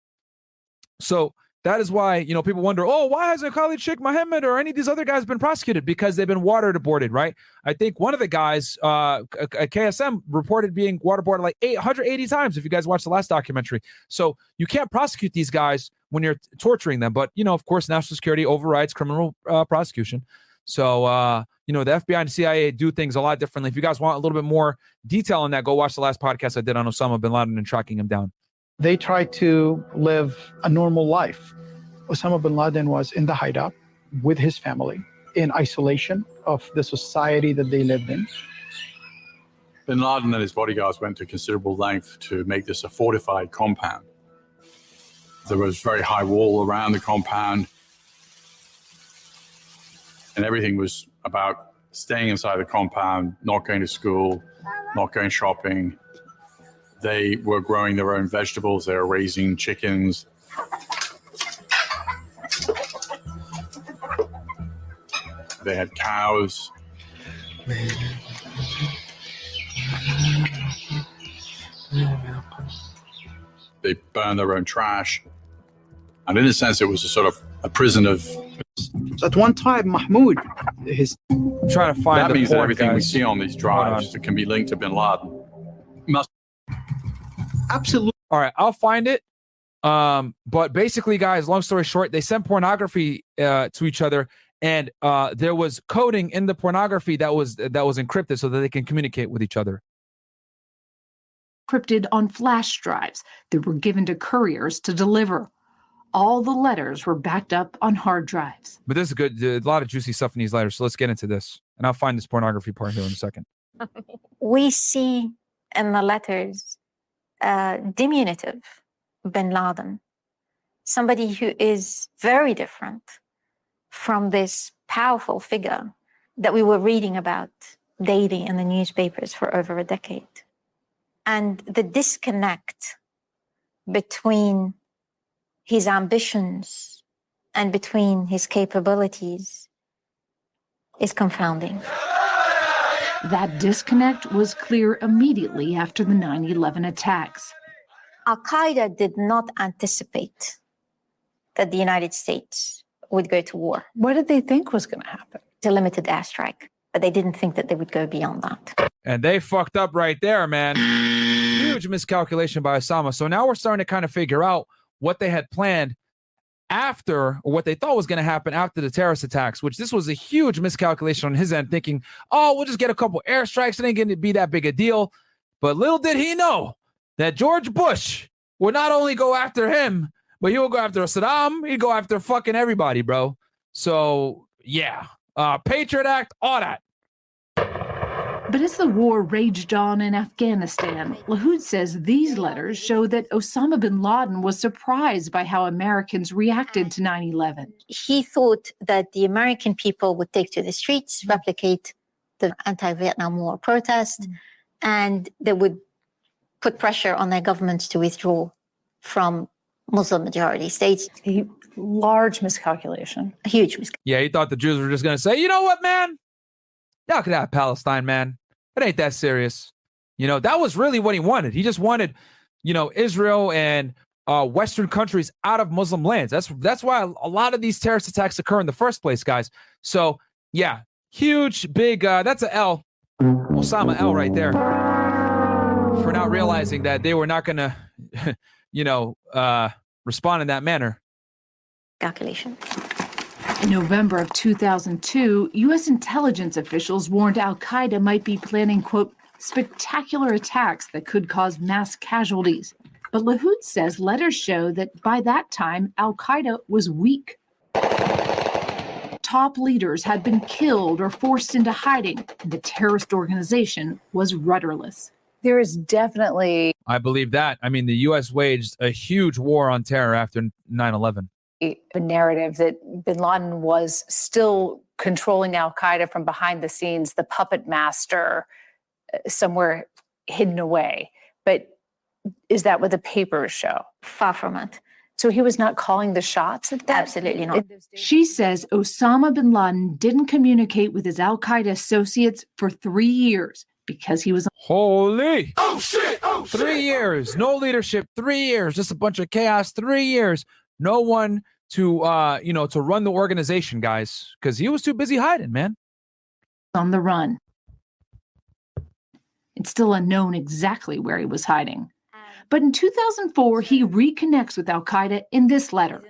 So that is why, you know, people wonder, oh, why hasn't Khalid Sheikh Mohammed or any of these other guys been prosecuted? Because they've been waterboarded, right? I think one of the guys uh, KSM reported being waterboarded like 880 times if you guys watched the last documentary. So you can't prosecute these guys when you're torturing them. But, you know, of course, national security overrides criminal uh, prosecution. So, uh, you know, the FBI and CIA do things a lot differently. If you guys want a little bit more detail on that, go watch the last podcast I did on Osama bin Laden and tracking him down they tried to live a normal life. Osama bin Laden was in the hideout with his family in isolation of the society that they lived in. Bin Laden and his bodyguards went to considerable length to make this a fortified compound. There was very high wall around the compound, and everything was about staying inside the compound, not going to school, not going shopping, they were growing their own vegetables, they were raising chickens. They had cows. They burned their own trash. And in a sense, it was a sort of a prison of. So at one time, Mahmoud, his. I'm trying to find that means that everything guys. we see on these drives that can be linked to bin Laden must absolutely. All right, I'll find it. Um, but basically, guys, long story short, they sent pornography uh, to each other, and uh, there was coding in the pornography that was that was encrypted so that they can communicate with each other. Encrypted on flash drives that were given to couriers to deliver. All the letters were backed up on hard drives. But this is good. A lot of juicy stuff in these letters. So let's get into this, and I'll find this pornography part here in a second. we see in the letters uh, diminutive bin Laden, somebody who is very different from this powerful figure that we were reading about daily in the newspapers for over a decade. And the disconnect between his ambitions and between his capabilities is confounding. That disconnect was clear immediately after the 9 11 attacks. Al Qaeda did not anticipate that the United States would go to war. What did they think was going to happen? It's a limited airstrike, but they didn't think that they would go beyond that. And they fucked up right there, man. Huge miscalculation by Osama. So now we're starting to kind of figure out what they had planned after or what they thought was going to happen after the terrorist attacks, which this was a huge miscalculation on his end, thinking, oh, we'll just get a couple airstrikes. It ain't going to be that big a deal. But little did he know that George Bush would not only go after him, but he will go after Saddam. He'd go after fucking everybody, bro. So, yeah. Uh, Patriot Act, all that. But as the war raged on in Afghanistan, Lahoud says these letters show that Osama bin Laden was surprised by how Americans reacted to 9 11. He thought that the American people would take to the streets, replicate the anti Vietnam War protest, and they would put pressure on their governments to withdraw from Muslim majority states. A large miscalculation. A huge miscalculation. Yeah, he thought the Jews were just going to say, you know what, man? Y'all could have Palestine, man. It ain't that serious. You know, that was really what he wanted. He just wanted, you know, Israel and uh, Western countries out of Muslim lands. That's that's why a lot of these terrorist attacks occur in the first place, guys. So yeah, huge, big. Uh, that's a L, Osama L right there, for not realizing that they were not going to, you know, uh, respond in that manner. Calculation. In November of 2002, U.S. intelligence officials warned Al Qaeda might be planning, quote, spectacular attacks that could cause mass casualties. But Lahoud says letters show that by that time, Al Qaeda was weak. Top leaders had been killed or forced into hiding, and the terrorist organization was rudderless. There is definitely I believe that. I mean, the U.S. waged a huge war on terror after 9 11. A narrative that bin Laden was still controlling Al Qaeda from behind the scenes, the puppet master uh, somewhere hidden away. But is that what the papers show? Far from it. So he was not calling the shots at that? Absolutely not. She says Osama bin Laden didn't communicate with his Al Qaeda associates for three years because he was Holy! Oh shit! Oh Three years, no leadership. Three years, just a bunch of chaos. Three years, no one to uh, you know, to run the organization, guys, because he was too busy hiding, man. on the run. It's still unknown exactly where he was hiding. But in 2004, he reconnects with Al Qaeda in this letter,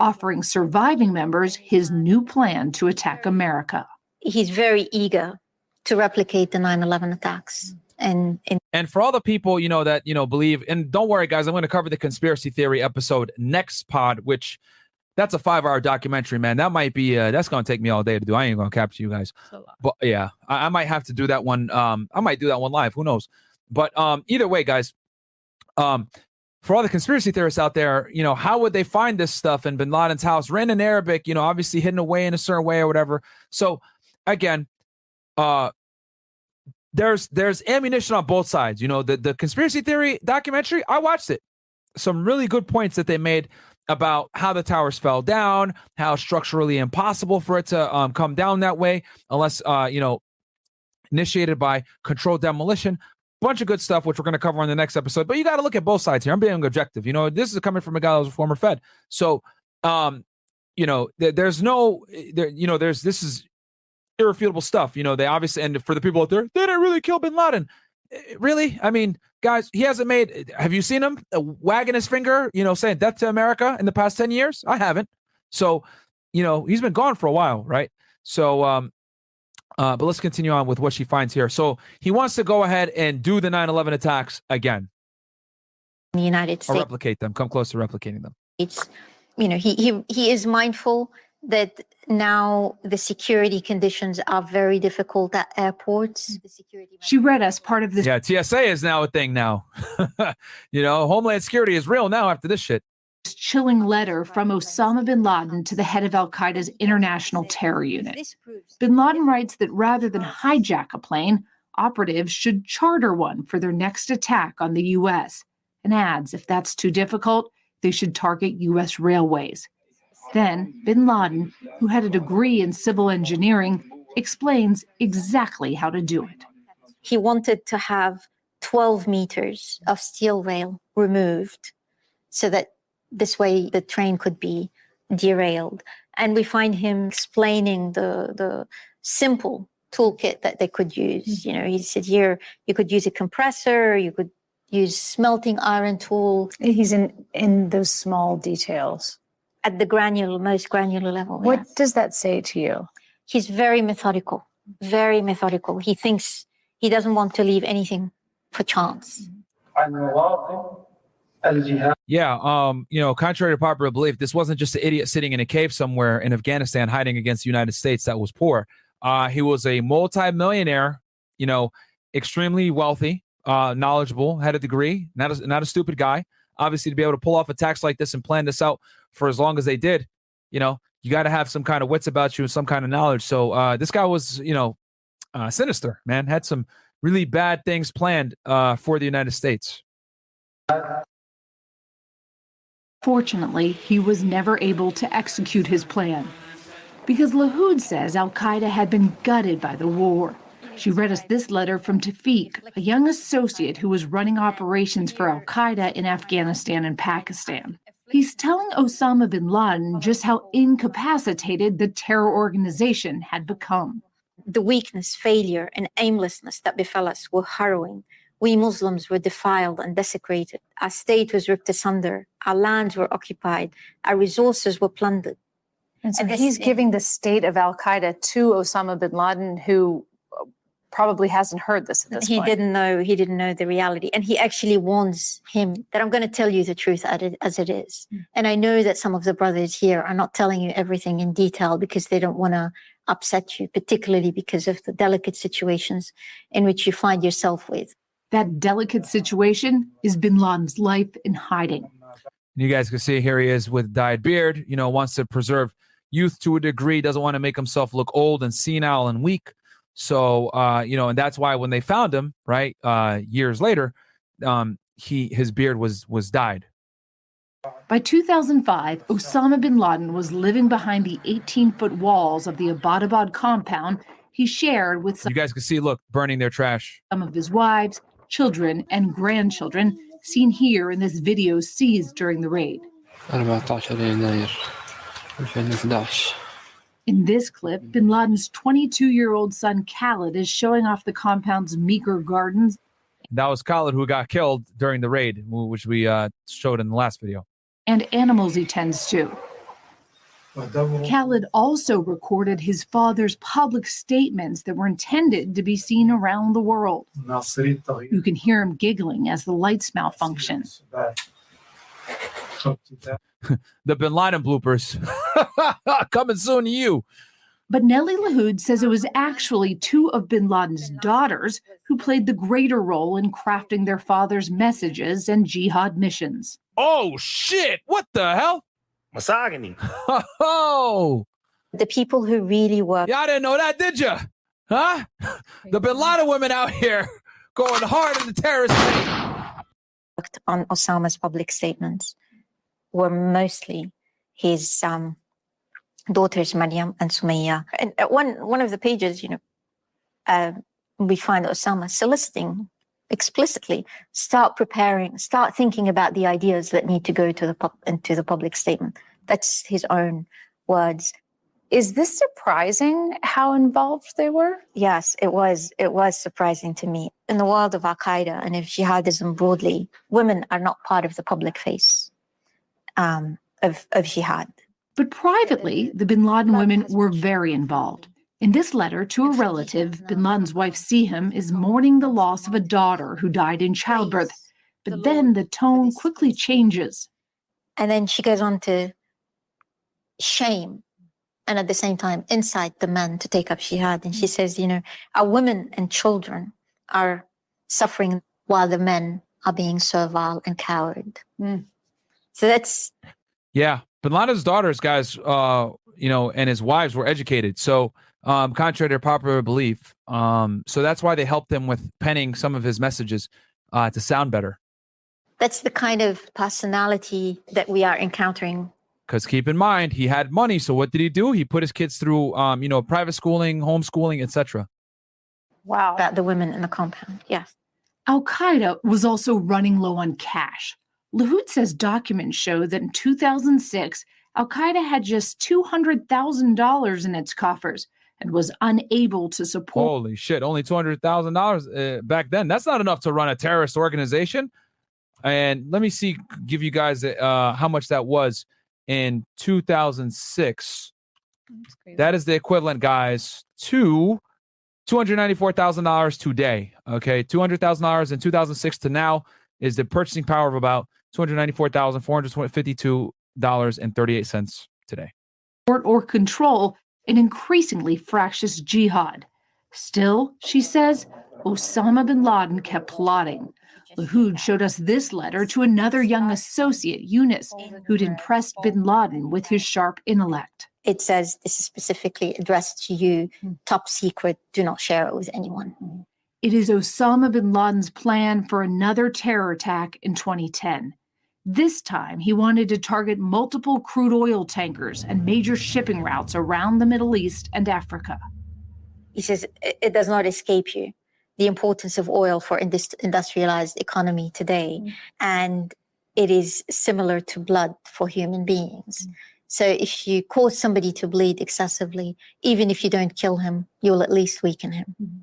offering surviving members his new plan to attack America. He's very eager to replicate the 9 11 attacks. And, and And for all the people, you know, that, you know, believe, and don't worry, guys, I'm going to cover the conspiracy theory episode next pod, which that's a five hour documentary, man. That might be, uh, that's going to take me all day to do. I ain't going to capture you guys. But yeah, I, I might have to do that one. Um, I might do that one live. Who knows? But um, either way, guys, um, for all the conspiracy theorists out there, you know, how would they find this stuff in bin Laden's house? Written in Arabic, you know, obviously hidden away in a certain way or whatever. So again, uh, there's there's ammunition on both sides. You know, the the conspiracy theory documentary, I watched it. Some really good points that they made about how the towers fell down, how structurally impossible for it to um, come down that way, unless uh, you know, initiated by controlled demolition. Bunch of good stuff, which we're going to cover on the next episode. But you got to look at both sides here. I'm being objective. You know, this is coming from a guy was a former Fed. So, um, you know, there, there's no, there, you know, there's this is irrefutable stuff. You know, they obviously, and for the people out there, they didn't really kill bin Laden. Eh, Really? I mean, guys, he hasn't made, have you seen him uh, wagging his finger, you know, saying death to America in the past 10 years? I haven't. So, you know, he's been gone for a while, right? So, um, uh, but let's continue on with what she finds here. So he wants to go ahead and do the 9 11 attacks again the United or States. replicate them, come close to replicating them. It's, you know, he, he, he is mindful that now the security conditions are very difficult at airports. Mm. She read us part of this Yeah, TSA is now a thing now. you know, Homeland Security is real now after this shit. chilling letter from Osama bin Laden to the head of Al Qaeda's International Terror Unit. Bin Laden writes that rather than hijack a plane, operatives should charter one for their next attack on the U.S. and adds if that's too difficult, they should target U.S. railways. Then, bin Laden, who had a degree in civil engineering, explains exactly how to do it. He wanted to have 12 meters of steel rail removed so that this way the train could be derailed. And we find him explaining the, the simple toolkit that they could use. You know, he said here you could use a compressor, you could use smelting iron tool. He's in in those small details. At the granular, most granular level. What yes. does that say to you? He's very methodical, very methodical. He thinks he doesn't want to leave anything for chance. Yeah, um, you know, contrary to popular belief, this wasn't just an idiot sitting in a cave somewhere in Afghanistan hiding against the United States that was poor. Uh, he was a multi-millionaire, you know, extremely wealthy, uh, knowledgeable, had a degree, not a, not a stupid guy. Obviously, to be able to pull off attacks like this and plan this out for as long as they did, you know, you got to have some kind of wits about you and some kind of knowledge. So uh, this guy was, you know, uh, sinister, man. Had some really bad things planned uh, for the United States. Fortunately, he was never able to execute his plan. Because Lahoud says Al Qaeda had been gutted by the war. She read us this letter from Tafiq, a young associate who was running operations for Al Qaeda in Afghanistan and Pakistan. He's telling Osama bin Laden just how incapacitated the terror organization had become. The weakness, failure, and aimlessness that befell us were harrowing. We Muslims were defiled and desecrated. Our state was ripped asunder. Our lands were occupied. Our resources were plundered. And so And this- he's giving the state of Al Qaeda to Osama bin Laden, who probably hasn't heard this at this he point. didn't know he didn't know the reality and he actually warns him that i'm going to tell you the truth as it, as it is hmm. and i know that some of the brothers here are not telling you everything in detail because they don't want to upset you particularly because of the delicate situations in which you find yourself with That delicate situation is bin Laden's life in hiding. You guys can see here he is with dyed beard. You know, wants to preserve youth to a degree. Doesn't want to make himself look old and senile and weak. So, uh, you know, and that's why when they found him, right, uh, years later, um, he his beard was was dyed. By 2005, Osama bin Laden was living behind the 18 foot walls of the Abbottabad compound he shared with some You guys can see, look, burning their trash. of his wives, children, and grandchildren, seen here in this video seized during the raid. 14 يناير 2011 In this clip, bin Laden's 22 year old son Khalid is showing off the compound's meager gardens That was Khalid who got killed during the raid, which we uh, showed in the last video. and animals he tends to. Khalid also recorded his father's public statements that were intended to be seen around the world. You can hear him giggling as the lights malfunction. The Bin Laden bloopers coming soon to you. But Nelly Lahoud says it was actually two of bin Laden's daughters who played the greater role in crafting their father's messages and jihad missions. Oh shit! What the hell? Misogyny. Oh, the people who really work y'all didn't know that, did you? Huh? The Bin Laden women out here going hard in the terrorist raid. worked on Osama's public statements were mostly his um, daughters Maryam and Sumaya. And one one of the pages, you know, uh, we find Osama soliciting explicitly, start preparing, start thinking about the ideas that need to go to the pub- into the public statement. That's his own words. Is this surprising how involved they were? Yes, it was. It was surprising to me. In the world of Al Qaeda and of jihadism broadly, women are not part of the public face um, of, of jihad. But privately, the bin Laden women were very involved. In this letter to a relative, bin Laden's wife Siham is mourning the loss of a daughter who died in childbirth. But then the tone quickly changes. And then she goes on to shame and at the same time incite the men to take up jihad. And she says, you know, our women and children are suffering while the men are being servile and coward. So that's Yeah, Bin Laden's daughters, guys, uh, you know, and his wives were educated. So, um, contrary to popular belief, um, so that's why they helped him with penning some of his messages uh, to sound better. that's the kind of personality that we are encountering. Because keep in mind, he had money. So what did he do? He put his kids through, um, you know, private schooling, homeschooling, etc. Wow. About the women in the compound. Yes. Al Qaeda was also running low on cash. Lahoud says documents show that in 2006, Al Qaeda had just $200,000 in its coffers and was unable to support. Holy shit! Only two hundred thousand dollars uh, back then. That's not enough to run a terrorist organization. And let me see, give you guys uh, how much that was in two thousand six. Oh, that is the equivalent, guys, to two hundred ninety-four thousand dollars today. Okay, two hundred thousand dollars in two thousand six to now is the purchasing power of about two hundred ninety-four thousand four hundred fifty-two dollars and thirty-eight cents today. or control an increasingly fractious jihad. Still, she says, Osama bin Laden kept plotting. Lahoud showed us this letter to another young associate, Younis, who'd impressed bin Laden with his sharp intellect. It says this is specifically addressed to you, hmm. top secret, do not share it with anyone. Hmm. It is Osama bin Laden's plan for another terror attack in 2010. This time, he wanted to target multiple crude oil tankers and major shipping routes around the Middle East and Africa. He says it it does not escape you the importance of oil for indus- industrialized economy today, mm. and it is similar to blood for human beings. Mm. So if you cause somebody to bleed excessively, even if you don't kill him, you'll at least weaken him. Mm-hmm.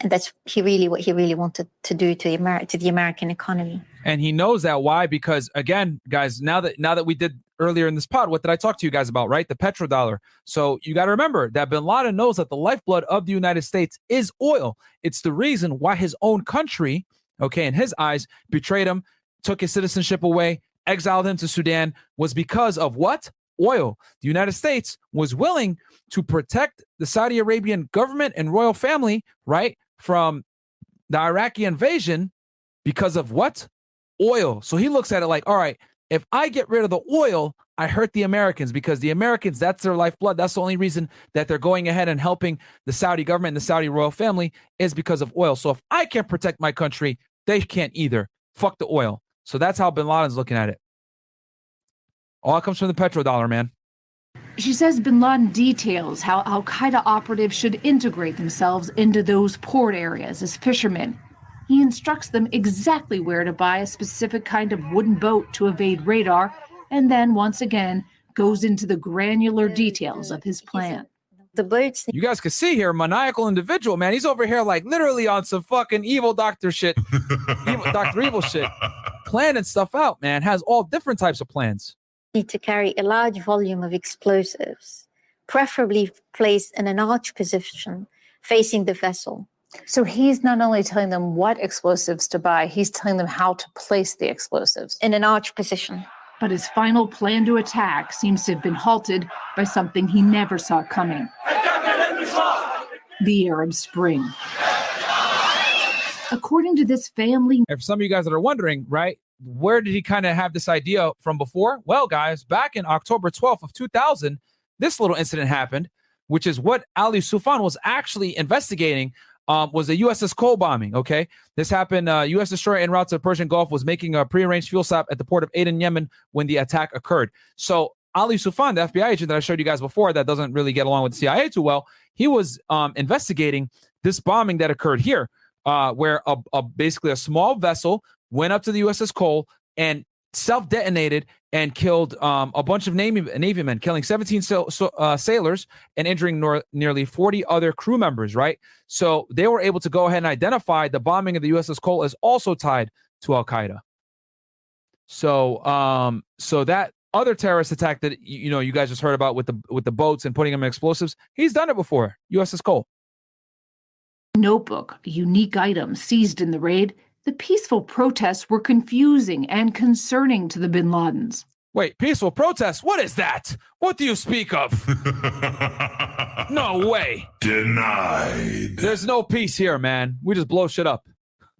And that's he really what he really wanted to do to the Amer- to the American economy. and he knows that why because again guys now that now that we did earlier in this pod what did i talk to you guys about right? The petrodollar. So you got to remember that bin laden knows that the lifeblood of the united states is oil. It's the reason why his own country okay in his eyes betrayed him took his citizenship away exiled him to sudan was because of what? Oil. The united states was willing to protect the saudi arabian government and royal family right from the iraqi invasion because of what? Oil. So he looks at it like, all right, if I get rid of the oil, I hurt the Americans because the Americans, that's their lifeblood. That's the only reason that they're going ahead and helping the Saudi government and the Saudi royal family is because of oil. So if I can't protect my country, they can't either. Fuck the oil. So that's how bin Laden's looking at it. All comes from the petrodollar, man. She says bin Laden details how Al Qaeda operatives should integrate themselves into those port areas as fishermen. He instructs them exactly where to buy a specific kind of wooden boat to evade radar, and then once again goes into the granular details of his plan. The boats. You guys can see here, maniacal individual, man. He's over here like literally on some fucking evil doctor shit, evil, Doctor Evil shit, planning stuff out, man. Has all different types of plans. need to carry a large volume of explosives, preferably placed in an arch position facing the vessel. So he's not only telling them what explosives to buy, he's telling them how to place the explosives. In an arch position. But his final plan to attack seems to have been halted by something he never saw coming the Arab Spring. According to this family, And for some of you guys that are wondering, right, where did he kind of have this idea from before? Well, guys, back in October 12th of 2000, this little incident happened, which is what Ali Soufan was actually investigating. Um, was a USS Cole bombing. Okay, this happened. Uh, U.S. destroyer en route to the Persian Gulf was making a prearranged fuel stop at the port of Aden, Yemen, when the attack occurred. So Ali Soufan, the FBI agent that I showed you guys before, that doesn't really get along with the CIA too well, he was um, investigating this bombing that occurred here, uh, where a, a basically a small vessel went up to the USS Cole and self detonated and killed um, a bunch of Navy, Navy men, killing 17 sail, so, uh, sailors and injuring nor- nearly 40 other crew members, right? So they were able to go ahead and identify the bombing of the USS Cole as also tied to Al Qaeda. So, um, so that other terrorist attack that you, you know you guys just heard about with the with the boats and putting them in explosives, he's done it before. USS Cole. notebook, unique item seized in the raid, the peaceful protests were confusing and concerning to the bin Ladens. Wait, peaceful protests? What is that? What do you speak of? no way. Denied. There's no peace here, man. We just blow shit up.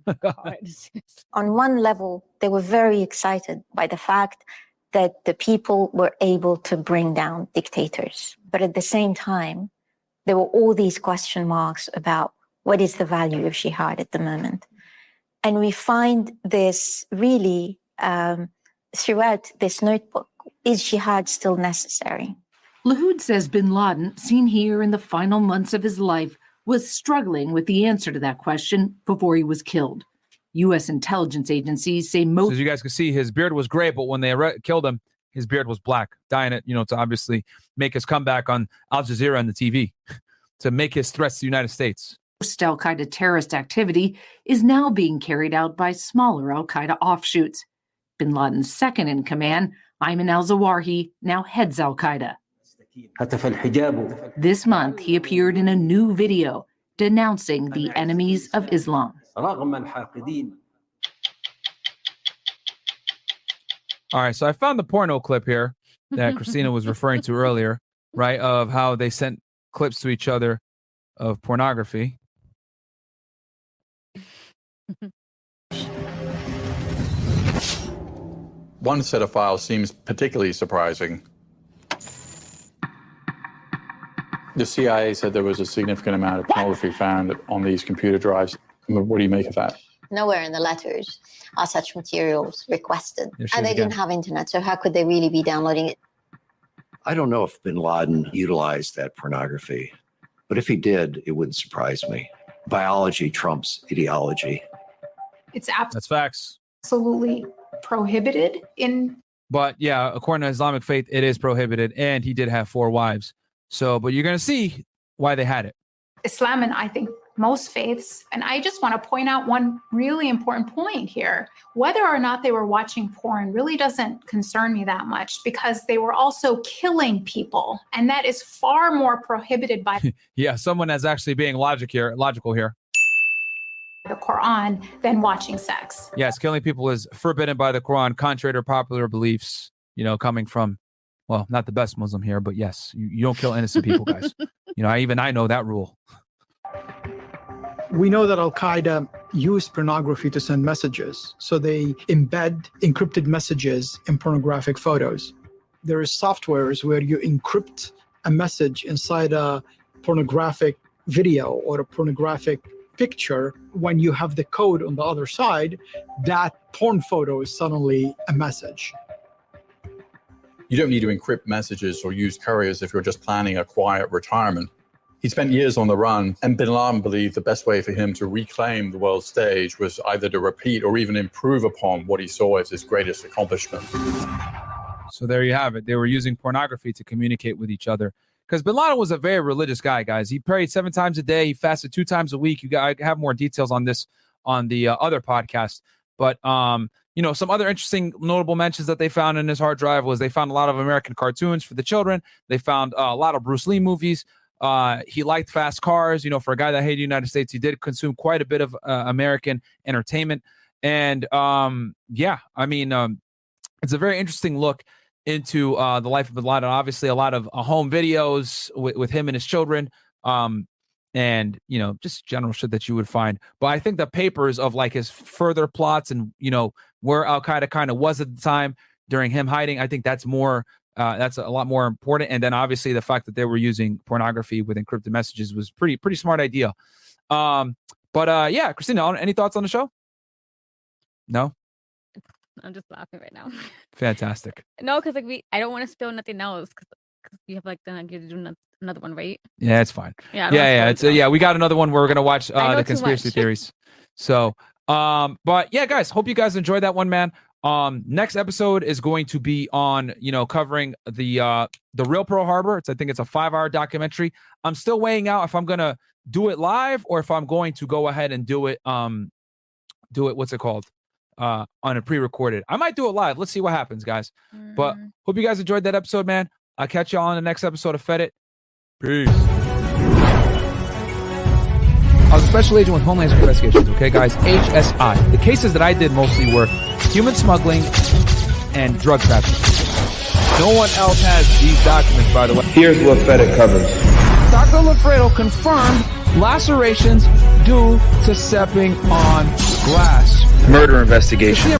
On one level, they were very excited by the fact that the people were able to bring down dictators. But at the same time, there were all these question marks about what is the value of jihad at the moment. And we find this really um, throughout this notebook. Is jihad still necessary? Lahoud says bin Laden, seen here in the final months of his life, was struggling with the answer to that question before he was killed. U.S. intelligence agencies say most as you guys can see, his beard was gray, but when they arre- killed him, his beard was black, dyeing it, you know, to obviously make his comeback on Al Jazeera and the TV, to make his threats to the United States. Al Qaeda terrorist activity is now being carried out by smaller Al Qaeda offshoots. Bin Laden's second in command, Ayman al Zawahiri, now heads Al Qaeda. This month, he appeared in a new video denouncing the enemies of Islam. All right, so I found the porno clip here that Christina was referring to earlier, right? Of how they sent clips to each other of pornography. One set of files seems particularly surprising. The CIA said there was a significant amount of pornography found on these computer drives. What do you make of that? Nowhere in the letters are such materials requested. And is they didn't have internet, so how could they really be downloading it? I don't know if bin Laden utilized that pornography, but if he did, it wouldn't surprise me. Biology trumps ideology. It's That's facts. absolutely prohibited in But yeah, according to Islamic faith, it is prohibited, and he did have four wives. So, but you're gonna see why they had it. Islam, and I think most faiths. And I just want to point out one really important point here. Whether or not they were watching porn really doesn't concern me that much because they were also killing people. And that is far more prohibited by yeah, someone that's actually being logic here, logical here. The Quran than watching sex. Yes, killing people is forbidden by the Quran, contrary to popular beliefs. You know, coming from, well, not the best Muslim here, but yes, you, you don't kill innocent people, guys. you know, I, even I know that rule. We know that Al Qaeda used pornography to send messages. So they embed encrypted messages in pornographic photos. There is softwares where you encrypt a message inside a pornographic video or a pornographic picture. When you have the code on the other side, that porn photo is suddenly a message. You don't need to encrypt messages or use couriers if you're just planning a quiet retirement. He spent years on the run, and bin Laden believed the best way for him to reclaim the world stage was either to repeat or even improve upon what he saw as his greatest accomplishment. So there you have it. They were using pornography to communicate with each other. Because Bin Laden was a very religious guy, guys. He prayed seven times a day. He fasted two times a week. You got I have more details on this on the uh, other podcast. But um, you know, some other interesting notable mentions that they found in his hard drive was they found a lot of American cartoons for the children. They found uh, a lot of Bruce Lee movies. Uh, he liked fast cars. You know, for a guy that hated the United States, he did consume quite a bit of uh, American entertainment. And um, yeah, I mean, um, it's a very interesting look into uh, the life of Bin Laden. Obviously, a lot of uh, home videos with, with him and his children, um, and you know, just general shit that you would find. But I think the papers of like his further plots and you know where Al Qaeda kind of was at the time during him hiding, I think that's more. Uh, that's a lot more important. And then obviously the fact that they were using pornography with encrypted messages was pretty pretty smart idea. Um, but uh, yeah, Christina, any thoughts on the show? No, I'm just laughing right now. fantastic. no, because like we, I don't want to spill nothing else because you have like then I get to do ano- another one, right? Yeah, it's fine. Yeah, Yeah, yeah, it's uh, yeah. We got another one where we're gonna watch uh, the conspiracy theories. So, um, but yeah, guys, hope you guys enjoyed that one, man. Um, next episode is going to be on you know covering the uh the real Pearl Harbor. It's I think it's a five hour documentary. I'm still weighing out if I'm gonna do it live or if I'm going to go ahead and do it um do it what's it called uh on a pre-recorded. I might do it live. Let's see what happens, guys. But hope you guys enjoyed that episode, man. I'll catch y'all on the next episode of Fed It. Peace. I was a special agent with Homeland Security Investigations, okay, guys? HSI. The cases that I did mostly were human smuggling and drug trafficking. No one else has these documents, by the way. Here's what FedEx covers. Dr. Lafredo confirmed lacerations due to stepping on glass. Murder investigation.